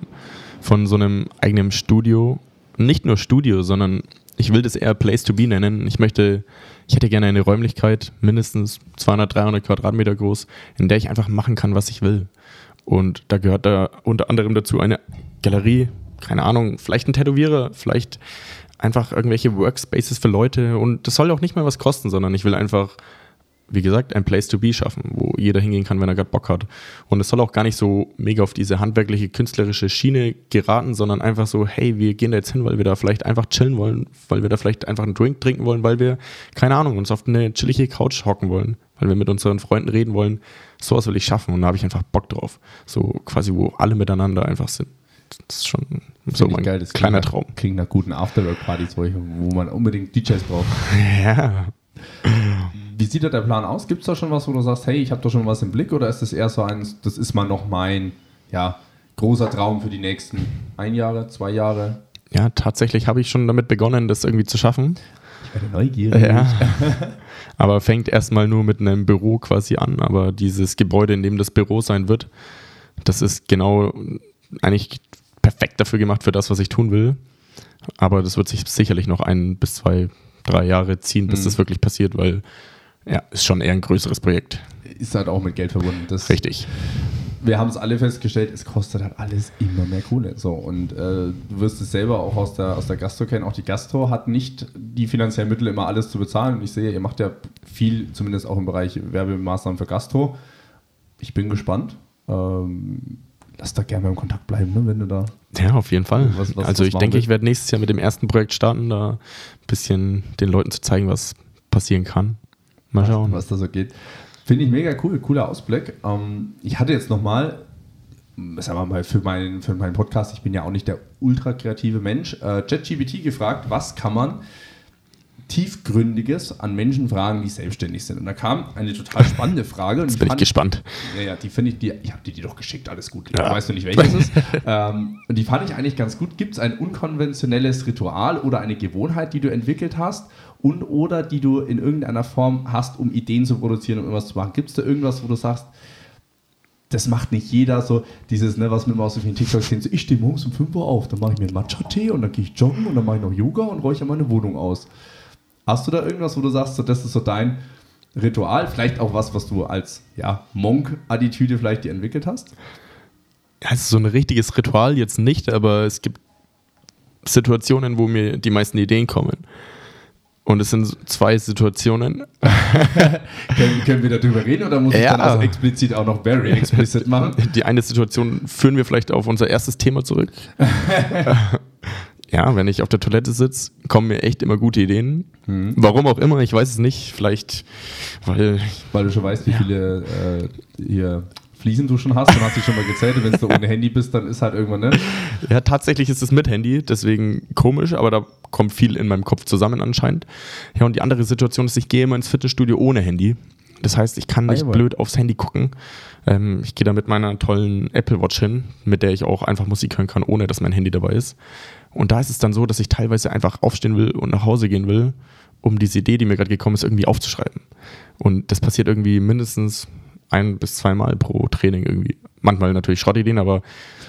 S2: von so einem eigenen Studio. Nicht nur Studio, sondern ich will das eher Place to Be nennen. Ich möchte, ich hätte gerne eine Räumlichkeit, mindestens 200, 300 Quadratmeter groß, in der ich einfach machen kann, was ich will. Und da gehört da unter anderem dazu eine Galerie, keine Ahnung, vielleicht ein Tätowierer, vielleicht einfach irgendwelche Workspaces für Leute. Und das soll auch nicht mal was kosten, sondern ich will einfach wie gesagt, ein Place to be schaffen, wo jeder hingehen kann, wenn er gerade Bock hat. Und es soll auch gar nicht so mega auf diese handwerkliche, künstlerische Schiene geraten, sondern einfach so, hey, wir gehen da jetzt hin, weil wir da vielleicht einfach chillen wollen, weil wir da vielleicht einfach einen Drink trinken wollen, weil wir, keine Ahnung, uns auf eine chillige Couch hocken wollen, weil wir mit unseren Freunden reden wollen. Sowas will ich schaffen und da habe ich einfach Bock drauf. So quasi, wo alle miteinander einfach sind. Das ist schon so mein geil, kleiner Traum.
S1: Klingt nach guten Afterwork-Partys, wo man unbedingt DJs braucht. [laughs]
S2: Ja.
S1: Wie sieht da der Plan aus? Gibt es da schon was, wo du sagst, hey, ich habe da schon was im Blick oder ist das eher so eins, das ist mal noch mein ja, großer Traum für die nächsten ein Jahre, zwei Jahre?
S2: Ja, tatsächlich habe ich schon damit begonnen, das irgendwie zu schaffen.
S1: Ich werde neugierig.
S2: Ja. [laughs] aber fängt erstmal nur mit einem Büro quasi an. Aber dieses Gebäude, in dem das Büro sein wird, das ist genau eigentlich perfekt dafür gemacht für das, was ich tun will. Aber das wird sich sicherlich noch ein bis zwei, drei Jahre ziehen, bis mhm. das wirklich passiert, weil ja, ist schon eher ein größeres Projekt.
S1: Ist halt auch mit Geld verbunden.
S2: Das Richtig.
S1: Wir haben es alle festgestellt, es kostet halt alles immer mehr Kohle. So, und äh, du wirst es selber auch aus der, aus der Gastro kennen. Auch die Gastro hat nicht die finanziellen Mittel, immer alles zu bezahlen. Und ich sehe, ihr macht ja viel, zumindest auch im Bereich Werbemaßnahmen für Gastro. Ich bin gespannt. Ähm, lass da gerne mal im Kontakt bleiben, ne, wenn du da.
S2: Ja, auf jeden Fall. Was, was, also was ich denke, ich werde nächstes Jahr mit dem ersten Projekt starten, da ein bisschen den Leuten zu zeigen, was passieren kann.
S1: Mal schauen. Was da so geht. Finde ich mega cool, cooler Ausblick. Ähm, ich hatte jetzt nochmal, sagen wir mal, für meinen, für meinen Podcast, ich bin ja auch nicht der ultra kreative Mensch, äh, ChatGPT gefragt, was kann man Tiefgründiges an Menschen fragen, die selbstständig sind. Und da kam eine total [laughs] spannende Frage.
S2: Jetzt bin ich gespannt.
S1: Ja, ja, die finde ich, die, ich habe dir die doch geschickt, alles gut. Ja. Weißt du nicht, welches ist. [laughs] ähm, und die fand ich eigentlich ganz gut. Gibt es ein unkonventionelles Ritual oder eine Gewohnheit, die du entwickelt hast und oder die du in irgendeiner Form hast, um Ideen zu produzieren, um irgendwas zu machen? Gibt es da irgendwas, wo du sagst, das macht nicht jeder so, dieses, ne, was wir immer so vielen TikToks sehen, so, ich stehe morgens um 5 Uhr auf, dann mache ich mir einen Matcha-Tee und dann gehe ich joggen und dann mache ich noch Yoga und räuchere meine Wohnung aus. Hast du da irgendwas, wo du sagst, so, das ist so dein Ritual? Vielleicht auch was, was du als ja, Monk-Attitüde vielleicht dir entwickelt hast?
S2: Ja, ist so ein richtiges Ritual jetzt nicht, aber es gibt Situationen, wo mir die meisten Ideen kommen. Und es sind zwei Situationen. [laughs]
S1: können, können, wir darüber reden oder muss ja. ich dann also explizit auch noch very explicit machen? [laughs]
S2: Die eine Situation führen wir vielleicht auf unser erstes Thema zurück. [laughs] ja, wenn ich auf der Toilette sitze, kommen mir echt immer gute Ideen. Mhm. Warum auch immer, ich weiß es nicht. Vielleicht, weil.
S1: Weil du schon weißt, wie ja. viele äh, hier Fliesen du schon hast, dann hast du schon mal gezählt. Wenn du ohne Handy bist, dann ist halt irgendwann, ne? [laughs]
S2: Ja, tatsächlich ist es mit Handy, deswegen komisch, aber da kommt viel in meinem Kopf zusammen anscheinend. Ja, und die andere Situation ist, ich gehe immer ins Fitnessstudio ohne Handy. Das heißt, ich kann nicht Einmal. blöd aufs Handy gucken. Ähm, ich gehe da mit meiner tollen Apple Watch hin, mit der ich auch einfach Musik hören kann, ohne dass mein Handy dabei ist. Und da ist es dann so, dass ich teilweise einfach aufstehen will und nach Hause gehen will, um diese Idee, die mir gerade gekommen ist, irgendwie aufzuschreiben. Und das passiert irgendwie mindestens ein bis zweimal pro Training irgendwie. Manchmal natürlich Schrottideen, aber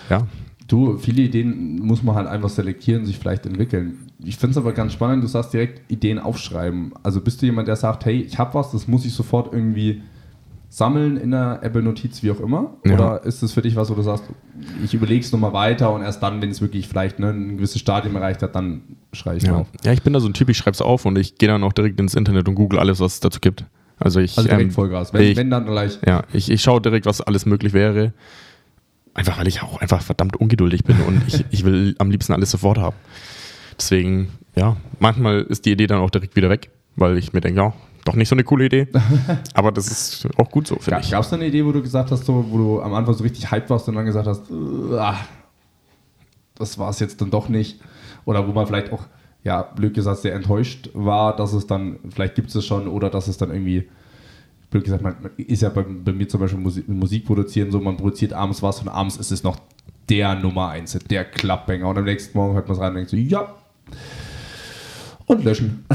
S2: ja.
S1: Du, viele Ideen muss man halt einfach selektieren, sich vielleicht entwickeln. Ich finde es aber ganz spannend, du sagst direkt Ideen aufschreiben. Also bist du jemand, der sagt, hey, ich habe was, das muss ich sofort irgendwie sammeln in der Apple-Notiz, wie auch immer? Ja. Oder ist das für dich was, wo du sagst, ich überlege es nochmal weiter und erst dann, wenn es wirklich vielleicht ne, ein gewisses Stadium erreicht hat, dann schreibe ich es
S2: ja.
S1: auf?
S2: Ja, ich bin da so ein Typ, ich schreibe es auf und ich gehe dann auch direkt ins Internet und google alles, was es dazu gibt. Also ich.
S1: Also direkt ähm, Vollgas.
S2: Wenn, ich, wenn dann gleich. Ja, ich, ich schaue direkt, was alles möglich wäre. Einfach weil ich auch einfach verdammt ungeduldig bin und ich, ich will am liebsten alles sofort haben. Deswegen, ja, manchmal ist die Idee dann auch direkt wieder weg, weil ich mir denke, ja, doch nicht so eine coole Idee. [laughs] Aber das ist auch gut so,
S1: finde ich. Gab es da eine Idee, wo du gesagt hast, so, wo du am Anfang so richtig hyped warst und dann gesagt hast, das war es jetzt dann doch nicht? Oder wo man vielleicht auch, ja, blöd gesagt, sehr enttäuscht war, dass es dann, vielleicht gibt es es schon oder dass es dann irgendwie blöd gesagt, man ist ja bei, bei mir zum Beispiel Musik, Musik, produzieren so, man produziert abends was und abends ist es noch der Nummer eins, der Klappbanger und am nächsten Morgen hört man es rein und denkt so, ja. Und löschen.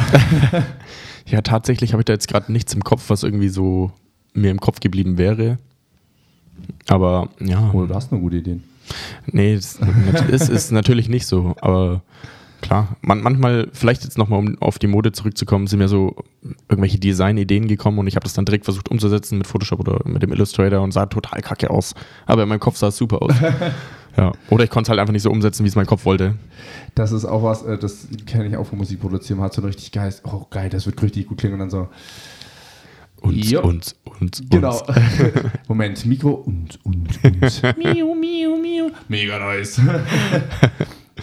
S1: [laughs]
S2: ja, tatsächlich habe ich da jetzt gerade nichts im Kopf, was irgendwie so mir im Kopf geblieben wäre. Aber ja.
S1: Oder oh, du hast nur gute Ideen.
S2: Nee, es ist, ist natürlich nicht so, aber Klar, Man, manchmal, vielleicht jetzt nochmal, um auf die Mode zurückzukommen, sind mir so irgendwelche Design-Ideen gekommen und ich habe das dann direkt versucht umzusetzen mit Photoshop oder mit dem Illustrator und sah total kacke aus. Aber in meinem Kopf sah es super aus. [laughs] ja. Oder ich konnte es halt einfach nicht so umsetzen, wie es mein Kopf wollte.
S1: Das ist auch was, äh, das kenne ich auch vom Musikproduzieren, man hat so ein richtig geil, oh geil, das wird richtig gut klingen und dann so.
S2: Uns, jo. uns, uns,
S1: Genau. [laughs] Moment, Mikro, und, und, und. [laughs] miu, miu, miu. Mega nice.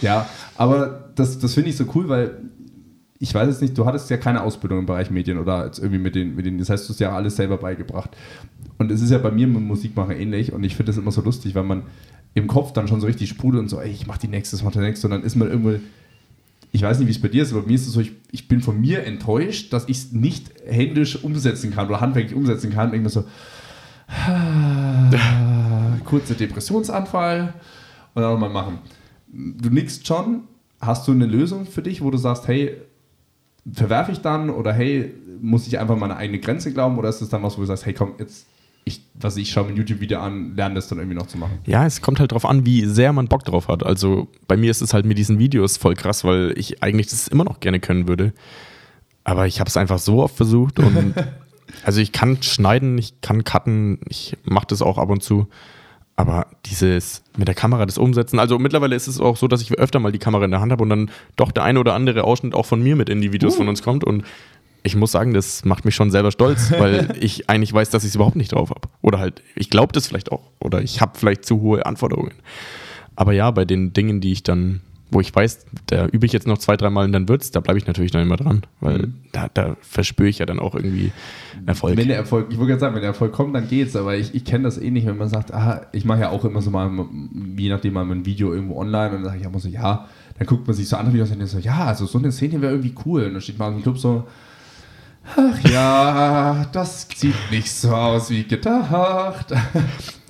S1: Ja, aber das, das finde ich so cool, weil ich weiß es nicht, du hattest ja keine Ausbildung im Bereich Medien oder jetzt irgendwie mit den, mit den das heißt, du hast ja alles selber beigebracht. Und es ist ja bei mir mit Musikmachen ähnlich und ich finde das immer so lustig, weil man im Kopf dann schon so richtig sprudelt und so, ey, ich mach die nächste, ich mach die nächste und dann ist man irgendwo, ich weiß nicht, wie es bei dir ist, aber bei mir ist es so, ich, ich bin von mir enttäuscht, dass ich es nicht händisch umsetzen kann oder handwerklich umsetzen kann. Irgendwie so, [laughs] kurze Depressionsanfall und dann nochmal machen. Du nickst schon, hast du eine Lösung für dich, wo du sagst, hey, verwerfe ich dann oder hey, muss ich einfach meine eigene Grenze glauben oder ist es dann was, wo du sagst, hey, komm, jetzt, ich, was ich schaue mir YouTube-Video an, lerne das dann irgendwie noch zu machen?
S2: Ja, es kommt halt drauf an, wie sehr man Bock drauf hat. Also bei mir ist es halt mit diesen Videos voll krass, weil ich eigentlich das immer noch gerne können würde. Aber ich habe es einfach so oft versucht und [laughs] also ich kann schneiden, ich kann cutten, ich mache das auch ab und zu. Aber dieses mit der Kamera das umsetzen, also mittlerweile ist es auch so, dass ich öfter mal die Kamera in der Hand habe und dann doch der eine oder andere Ausschnitt auch von mir mit in die Videos uh. von uns kommt. Und ich muss sagen, das macht mich schon selber stolz, [laughs] weil ich eigentlich weiß, dass ich es überhaupt nicht drauf habe. Oder halt, ich glaube das vielleicht auch. Oder ich habe vielleicht zu hohe Anforderungen. Aber ja, bei den Dingen, die ich dann wo ich weiß, da übe ich jetzt noch zwei, dreimal und dann wird's, da bleibe ich natürlich dann immer dran, weil mhm. da, da verspüre ich ja dann auch irgendwie Erfolg.
S1: Wenn der Erfolg, ich würde gerade sagen, wenn der Erfolg kommt, dann geht's, aber ich, ich kenne das eh nicht, wenn man sagt, ah, ich mache ja auch immer so mal, je nachdem mal ein Video irgendwo online und dann sage ich immer so, ja, dann guckt man sich so andere Videos an und denkt so, ja, also so eine Szene wäre irgendwie cool und dann steht man im Club so, Ach ja, [laughs] das sieht nicht so aus wie gedacht.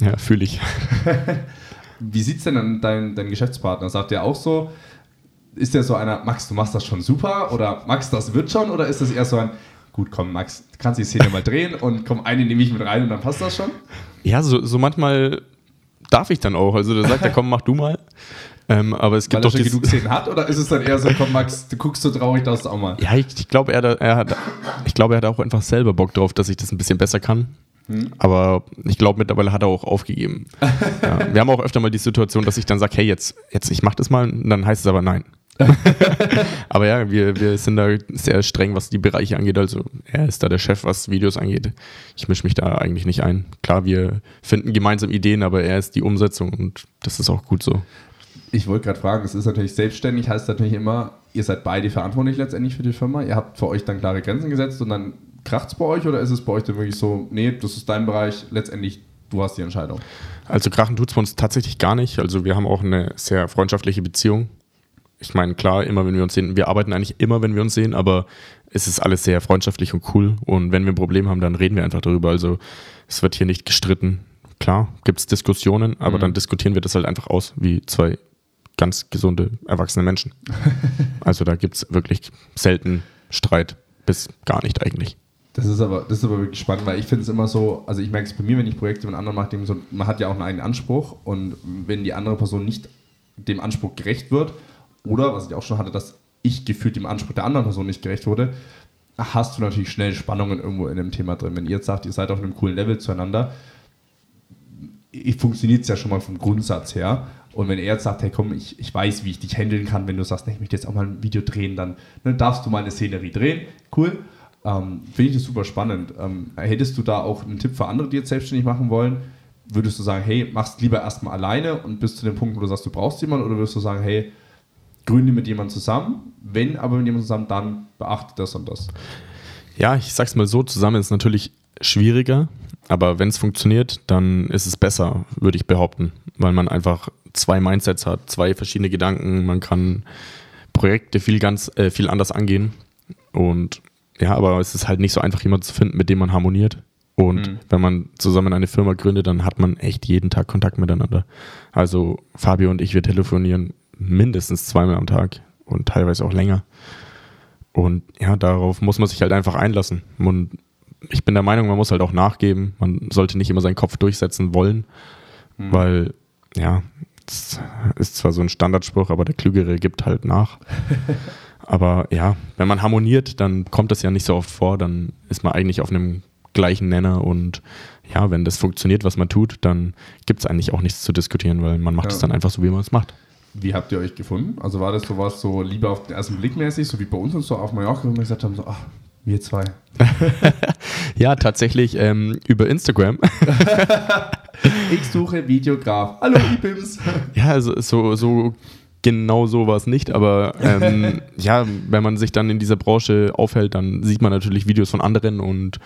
S2: Ja, fühle ich. [laughs]
S1: Wie sieht es denn dann dein, dein Geschäftspartner? Sagt der auch so, ist der so einer, Max, du machst das schon super oder Max, das wird schon oder ist das eher so ein, gut, komm, Max, kannst die Szene mal drehen und komm, eine nehme ich mit rein und dann passt das schon?
S2: Ja, so, so manchmal darf ich dann auch. Also der sagt er, komm, mach du mal. Ähm, aber es gibt
S1: Weil doch er schon genug Szenen hat oder ist es dann eher so, komm Max, du guckst so traurig, darfst auch mal?
S2: Ja, ich, ich glaube, er, er, hat, ich glaube, er hat auch einfach selber Bock drauf, dass ich das ein bisschen besser kann. Hm. Aber ich glaube, mittlerweile hat er auch aufgegeben. [laughs] ja, wir haben auch öfter mal die Situation, dass ich dann sage, hey, jetzt, jetzt ich mach das mal, und dann heißt es aber nein. [laughs] aber ja, wir, wir sind da sehr streng, was die Bereiche angeht. Also er ist da der Chef, was Videos angeht. Ich mische mich da eigentlich nicht ein. Klar, wir finden gemeinsam Ideen, aber er ist die Umsetzung und das ist auch gut so.
S1: Ich wollte gerade fragen, es ist natürlich selbstständig, heißt natürlich immer, ihr seid beide verantwortlich letztendlich für die Firma. Ihr habt für euch dann klare Grenzen gesetzt und dann kracht es bei euch oder ist es bei euch dann wirklich so, nee, das ist dein Bereich, letztendlich du hast die Entscheidung?
S2: Also krachen tut es bei uns tatsächlich gar nicht. Also wir haben auch eine sehr freundschaftliche Beziehung. Ich meine, klar, immer wenn wir uns sehen, wir arbeiten eigentlich immer, wenn wir uns sehen, aber es ist alles sehr freundschaftlich und cool. Und wenn wir ein Problem haben, dann reden wir einfach darüber. Also es wird hier nicht gestritten. Klar, gibt es Diskussionen, aber mhm. dann diskutieren wir das halt einfach aus, wie zwei ganz gesunde, erwachsene Menschen. [laughs] also da gibt es wirklich selten Streit, bis gar nicht eigentlich.
S1: Das ist aber, das ist aber wirklich spannend, weil ich finde es immer so, also ich merke es bei mir, wenn ich Projekte mit anderen mache, so, man hat ja auch einen eigenen Anspruch und wenn die andere Person nicht dem Anspruch gerecht wird. Oder, was ich auch schon hatte, dass ich gefühlt dem Anspruch der anderen Person nicht gerecht wurde, hast du natürlich schnell Spannungen irgendwo in dem Thema drin. Wenn ihr jetzt sagt, ihr seid auf einem coolen Level zueinander, funktioniert es ja schon mal vom Grundsatz her. Und wenn er jetzt sagt, hey komm, ich, ich weiß, wie ich dich handeln kann, wenn du sagst, nee, ich möchte jetzt auch mal ein Video drehen, dann, dann darfst du mal eine Szenerie drehen. Cool. Ähm, Finde ich das super spannend. Ähm, hättest du da auch einen Tipp für andere, die jetzt selbstständig machen wollen? Würdest du sagen, hey, machst lieber erstmal alleine und bis zu dem Punkt, wo du sagst, du brauchst jemanden? Oder würdest du sagen, hey, gründe mit jemandem zusammen? Wenn aber mit jemandem zusammen, dann beachte das und das.
S2: Ja, ich sag's mal so, zusammen ist natürlich schwieriger, aber wenn es funktioniert, dann ist es besser, würde ich behaupten, weil man einfach zwei Mindsets hat, zwei verschiedene Gedanken, man kann Projekte viel ganz äh, viel anders angehen und ja, aber es ist halt nicht so einfach, jemanden zu finden, mit dem man harmoniert. Und mhm. wenn man zusammen eine Firma gründet, dann hat man echt jeden Tag Kontakt miteinander. Also Fabio und ich, wir telefonieren mindestens zweimal am Tag und teilweise auch länger. Und ja, darauf muss man sich halt einfach einlassen. Und ich bin der Meinung, man muss halt auch nachgeben. Man sollte nicht immer seinen Kopf durchsetzen wollen, mhm. weil, ja, das ist zwar so ein Standardspruch, aber der Klügere gibt halt nach. [laughs] aber ja, wenn man harmoniert, dann kommt das ja nicht so oft vor, dann ist man eigentlich auf einem gleichen Nenner und ja, wenn das funktioniert, was man tut, dann gibt es eigentlich auch nichts zu diskutieren, weil man macht es ja. dann einfach so, wie man es macht.
S1: Wie habt ihr euch gefunden? Also war das sowas so lieber auf den ersten Blick mäßig, so wie bei uns und so auf Mallorca, wo wir gesagt haben, so, ach, wir zwei. [laughs]
S2: ja, tatsächlich ähm, über Instagram. [laughs]
S1: ich suche Videograf. Hallo, Ibims.
S2: ja, also so, so genau so war es nicht, aber ähm, [laughs] ja, wenn man sich dann in dieser Branche aufhält, dann sieht man natürlich Videos von anderen und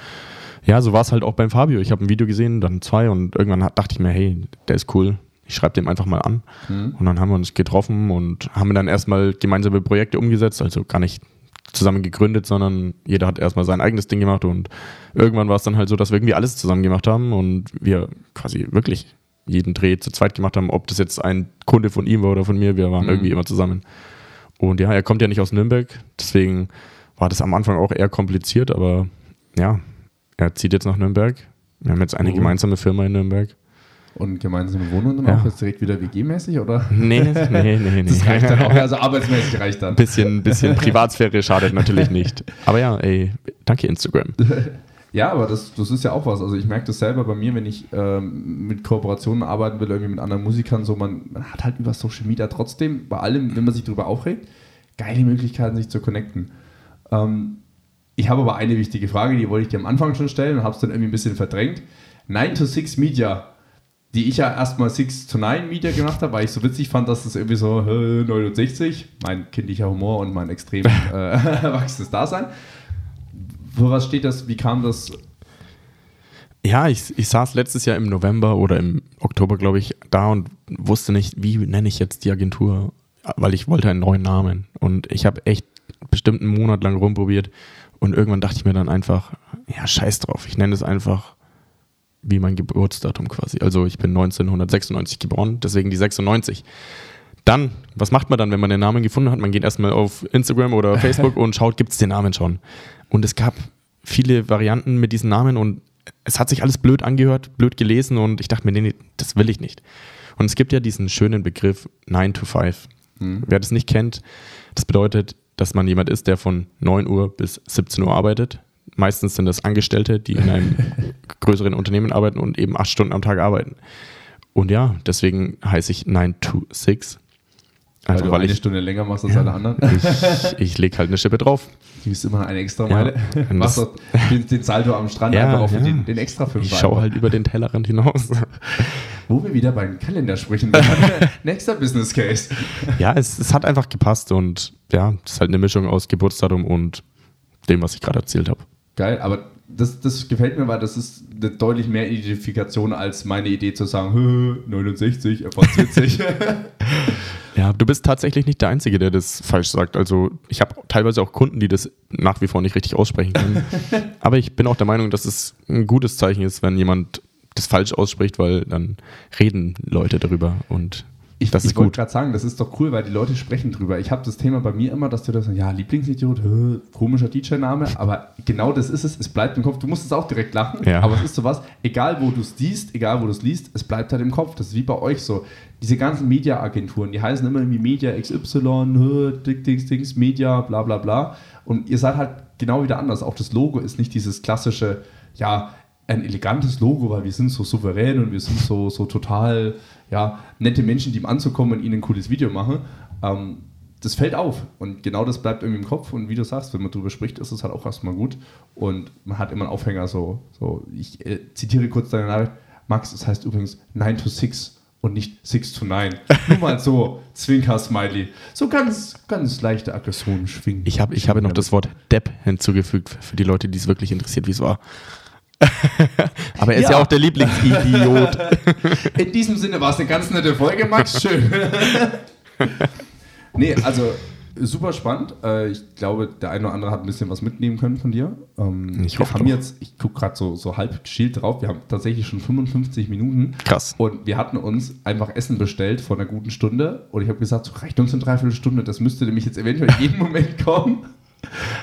S2: ja, so war es halt auch beim Fabio. Ich habe ein Video gesehen, dann zwei und irgendwann dachte ich mir, hey, der ist cool, ich schreibe dem einfach mal an. Mhm. Und dann haben wir uns getroffen und haben dann erstmal gemeinsame Projekte umgesetzt, also gar nicht zusammen gegründet, sondern jeder hat erstmal sein eigenes Ding gemacht und irgendwann war es dann halt so, dass wir irgendwie alles zusammen gemacht haben und wir quasi wirklich jeden Dreh zu zweit gemacht haben, ob das jetzt ein Kunde von ihm war oder von mir, wir waren mhm. irgendwie immer zusammen. Und ja, er kommt ja nicht aus Nürnberg, deswegen war das am Anfang auch eher kompliziert, aber ja, er zieht jetzt nach Nürnberg. Wir haben jetzt eine oh. gemeinsame Firma in Nürnberg.
S1: Und gemeinsame Wohnung dann ja. auch jetzt direkt wieder WG-mäßig, oder?
S2: Nee, nee, [laughs] nee, nee.
S1: Das reicht dann auch, also arbeitsmäßig reicht dann.
S2: Bisschen, bisschen [laughs] Privatsphäre schadet natürlich nicht. Aber ja, ey, danke Instagram. [laughs]
S1: Ja, aber das, das ist ja auch was. Also ich merke das selber bei mir, wenn ich ähm, mit Kooperationen arbeiten will, irgendwie mit anderen Musikern, so man, man hat halt über Social Media trotzdem, bei allem, wenn man sich darüber aufregt, geile Möglichkeiten, sich zu connecten. Ähm, ich habe aber eine wichtige Frage, die wollte ich dir am Anfang schon stellen und habe es dann irgendwie ein bisschen verdrängt. 9 to 6 Media, die ich ja erstmal 6 to 9 Media gemacht habe, weil ich so witzig fand, dass das irgendwie so äh, 69, mein kindlicher Humor und mein extrem [laughs] äh, [laughs] erwachsenes Dasein. Was steht das? Wie kam das?
S2: Ja, ich, ich saß letztes Jahr im November oder im Oktober, glaube ich, da und wusste nicht, wie nenne ich jetzt die Agentur, weil ich wollte einen neuen Namen. Und ich habe echt bestimmt einen Monat lang rumprobiert und irgendwann dachte ich mir dann einfach, ja, scheiß drauf, ich nenne es einfach wie mein Geburtsdatum quasi. Also ich bin 1996 geboren, deswegen die 96. Dann, was macht man dann, wenn man den Namen gefunden hat? Man geht erstmal auf Instagram oder Facebook [laughs] und schaut, gibt es den Namen schon? Und es gab viele Varianten mit diesen Namen und es hat sich alles blöd angehört, blöd gelesen und ich dachte mir, nee, nee, das will ich nicht. Und es gibt ja diesen schönen Begriff 9 to 5. Mhm. Wer das nicht kennt, das bedeutet, dass man jemand ist, der von 9 Uhr bis 17 Uhr arbeitet. Meistens sind das Angestellte, die in einem [laughs] größeren Unternehmen arbeiten und eben acht Stunden am Tag arbeiten. Und ja, deswegen heiße ich 9 to 6.
S1: Einfach, weil, du weil eine ich, Stunde länger machst als ja, alle anderen.
S2: Ich, ich lege halt eine Schippe drauf.
S1: Die ist immer eine extra Meile. Ja, machst du den, den, Salto am Strand ja, einfach auf ja. den, den extra fünf.
S2: Ich schaue halt über den Tellerrand hinaus.
S1: Wo wir wieder beim Kalender sprechen. [laughs] Nächster Business Case.
S2: Ja, es, es hat einfach gepasst und ja, es ist halt eine Mischung aus Geburtsdatum und dem, was ich gerade erzählt habe.
S1: Geil, aber das, das gefällt mir, weil das ist eine deutlich mehr Identifikation als meine Idee zu sagen, 69, er 40. [laughs] [laughs]
S2: Ja, du bist tatsächlich nicht der Einzige, der das falsch sagt. Also ich habe teilweise auch Kunden, die das nach wie vor nicht richtig aussprechen können. [laughs] Aber ich bin auch der Meinung, dass es ein gutes Zeichen ist, wenn jemand das falsch ausspricht, weil dann reden Leute darüber und
S1: Ich, das ich wollte gerade sagen, das ist doch cool, weil die Leute sprechen drüber. Ich habe das Thema bei mir immer, dass du da sagst, ja, Lieblingsidiot, hö, komischer DJ-Name, aber genau das ist es, es bleibt im Kopf. Du musst es auch direkt lachen, ja. aber es ist sowas, egal wo du es liest, egal wo du es liest, es bleibt halt im Kopf. Das ist wie bei euch so. Diese ganzen Media-Agenturen, die heißen immer irgendwie Media XY, hö, Dings, Dings, Media, bla bla bla. Und ihr seid halt genau wieder anders. Auch das Logo ist nicht dieses klassische, ja, ein elegantes Logo, weil wir sind so souverän und wir sind so, so total ja, nette Menschen, die im Anzug kommen und ihnen ein cooles Video machen. Ähm, das fällt auf und genau das bleibt irgendwie im Kopf und wie du sagst, wenn man darüber spricht, ist es halt auch erstmal gut und man hat immer einen Aufhänger so, so ich äh, zitiere kurz deine Nachricht, Max, es das heißt übrigens 9 to 6 und nicht 6 to 9. [laughs] Nur mal so, Zwinker-Smiley. So ganz, ganz leichte Aggression schwingen.
S2: Ich, hab, ich habe noch das Wort Depp hinzugefügt für die Leute, die es wirklich interessiert, wie es war. Aber er ist ja. ja auch der Lieblingsidiot. [laughs]
S1: In diesem Sinne war es eine ganz nette Folge, Max. Schön. [laughs] nee, also super spannend. Äh, ich glaube, der eine oder andere hat ein bisschen was mitnehmen können von dir. Ähm, ich hoffe haben jetzt, ich gucke gerade so, so halb geschielt drauf, wir haben tatsächlich schon 55 Minuten.
S2: Krass.
S1: Und wir hatten uns einfach Essen bestellt vor einer guten Stunde. Und ich habe gesagt, so reicht uns eine Dreiviertelstunde, das müsste nämlich jetzt eventuell jeden [laughs] Moment kommen.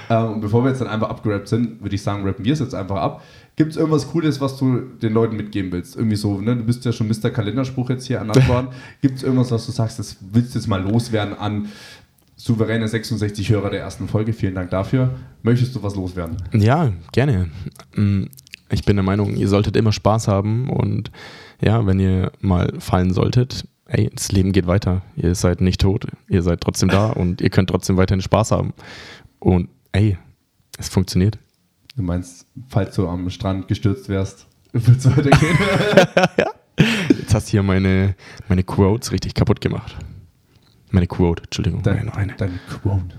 S1: Ähm, und bevor wir jetzt dann einfach abgerappt sind, würde ich sagen, rappen wir es jetzt einfach ab. Gibt es irgendwas Cooles, was du den Leuten mitgeben willst? Irgendwie so, ne? Du bist ja schon Mr. Kalenderspruch jetzt hier ernannt [laughs] worden. Gibt es irgendwas, was du sagst, das willst du jetzt mal loswerden an souveräne 66 Hörer der ersten Folge? Vielen Dank dafür. Möchtest du was loswerden?
S2: Ja, gerne. Mm, ich bin der Meinung, ihr solltet immer Spaß haben und ja, wenn ihr mal fallen solltet, ey, das Leben geht weiter. Ihr seid nicht tot, ihr seid trotzdem da [laughs] und ihr könnt trotzdem weiterhin Spaß haben. Und ey, es funktioniert.
S1: Du meinst, falls du am Strand gestürzt wärst, [laughs] wird es weitergehen? [laughs]
S2: Jetzt hast du hier meine, meine Quotes richtig kaputt gemacht. Meine Quote, Entschuldigung.
S1: Dein,
S2: meine, eine.
S1: Deine Quote.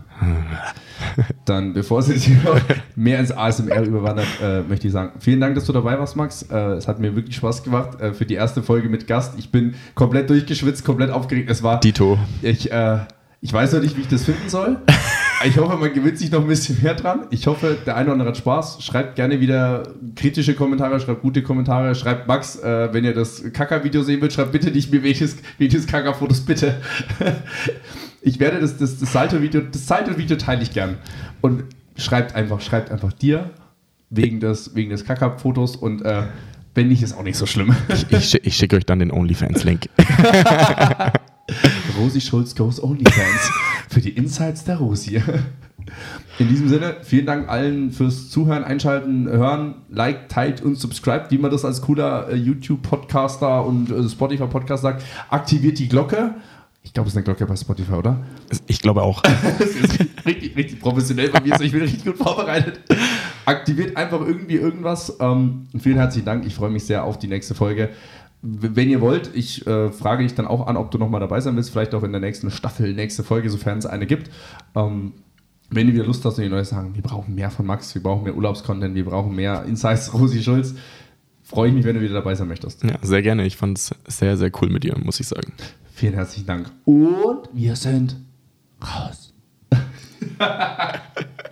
S1: Dann, bevor jetzt hier [laughs] mehr ins ASMR überwandert, äh, möchte ich sagen, vielen Dank, dass du dabei warst, Max. Äh, es hat mir wirklich Spaß gemacht äh, für die erste Folge mit Gast. Ich bin komplett durchgeschwitzt, komplett aufgeregt. Es war.
S2: Dito.
S1: Ich, äh, ich weiß noch nicht, wie ich das finden soll. Ich hoffe, man gewinnt sich noch ein bisschen mehr dran. Ich hoffe, der eine oder andere hat Spaß. Schreibt gerne wieder kritische Kommentare, schreibt gute Kommentare. Schreibt Max, äh, wenn ihr das Kaka-Video sehen wollt, schreibt bitte nicht mir welches, welches Kaka-Fotos, bitte. [laughs] ich werde das, das, das Salto-Video, das Salto-Video teile ich gern. Und schreibt einfach, schreibt einfach dir wegen des, wegen des Kaka-Fotos und äh, wenn nicht, ist auch nicht so schlimm.
S2: ich, ich, ich schicke euch dann den OnlyFans-Link. [laughs] [laughs]
S1: Rosi Schulz Goes OnlyFans für die Insights der Rosi. In diesem Sinne, vielen Dank allen fürs Zuhören, Einschalten, Hören, Like, teilt und subscribe, wie man das als cooler äh, YouTube-Podcaster und äh, Spotify-Podcast sagt. Aktiviert die Glocke. Ich glaube, es ist eine Glocke bei Spotify, oder?
S2: Ich glaube auch. [laughs]
S1: das ist richtig, richtig professionell bei mir, ich bin richtig gut vorbereitet. Aktiviert einfach irgendwie irgendwas. Ähm, vielen herzlichen Dank. Ich freue mich sehr auf die nächste Folge wenn ihr wollt, ich äh, frage dich dann auch an, ob du nochmal dabei sein willst, vielleicht auch in der nächsten Staffel, nächste Folge, sofern es eine gibt. Ähm, wenn ihr wieder Lust hast und die Leute sagen, wir brauchen mehr von Max, wir brauchen mehr Urlaubscontent, wir brauchen mehr Insights [laughs] Rosi Schulz, freue ich mich, wenn du wieder dabei sein möchtest.
S2: Ja, sehr gerne. Ich fand es sehr, sehr cool mit dir, muss ich sagen.
S1: Vielen herzlichen Dank. Und wir sind raus. [laughs]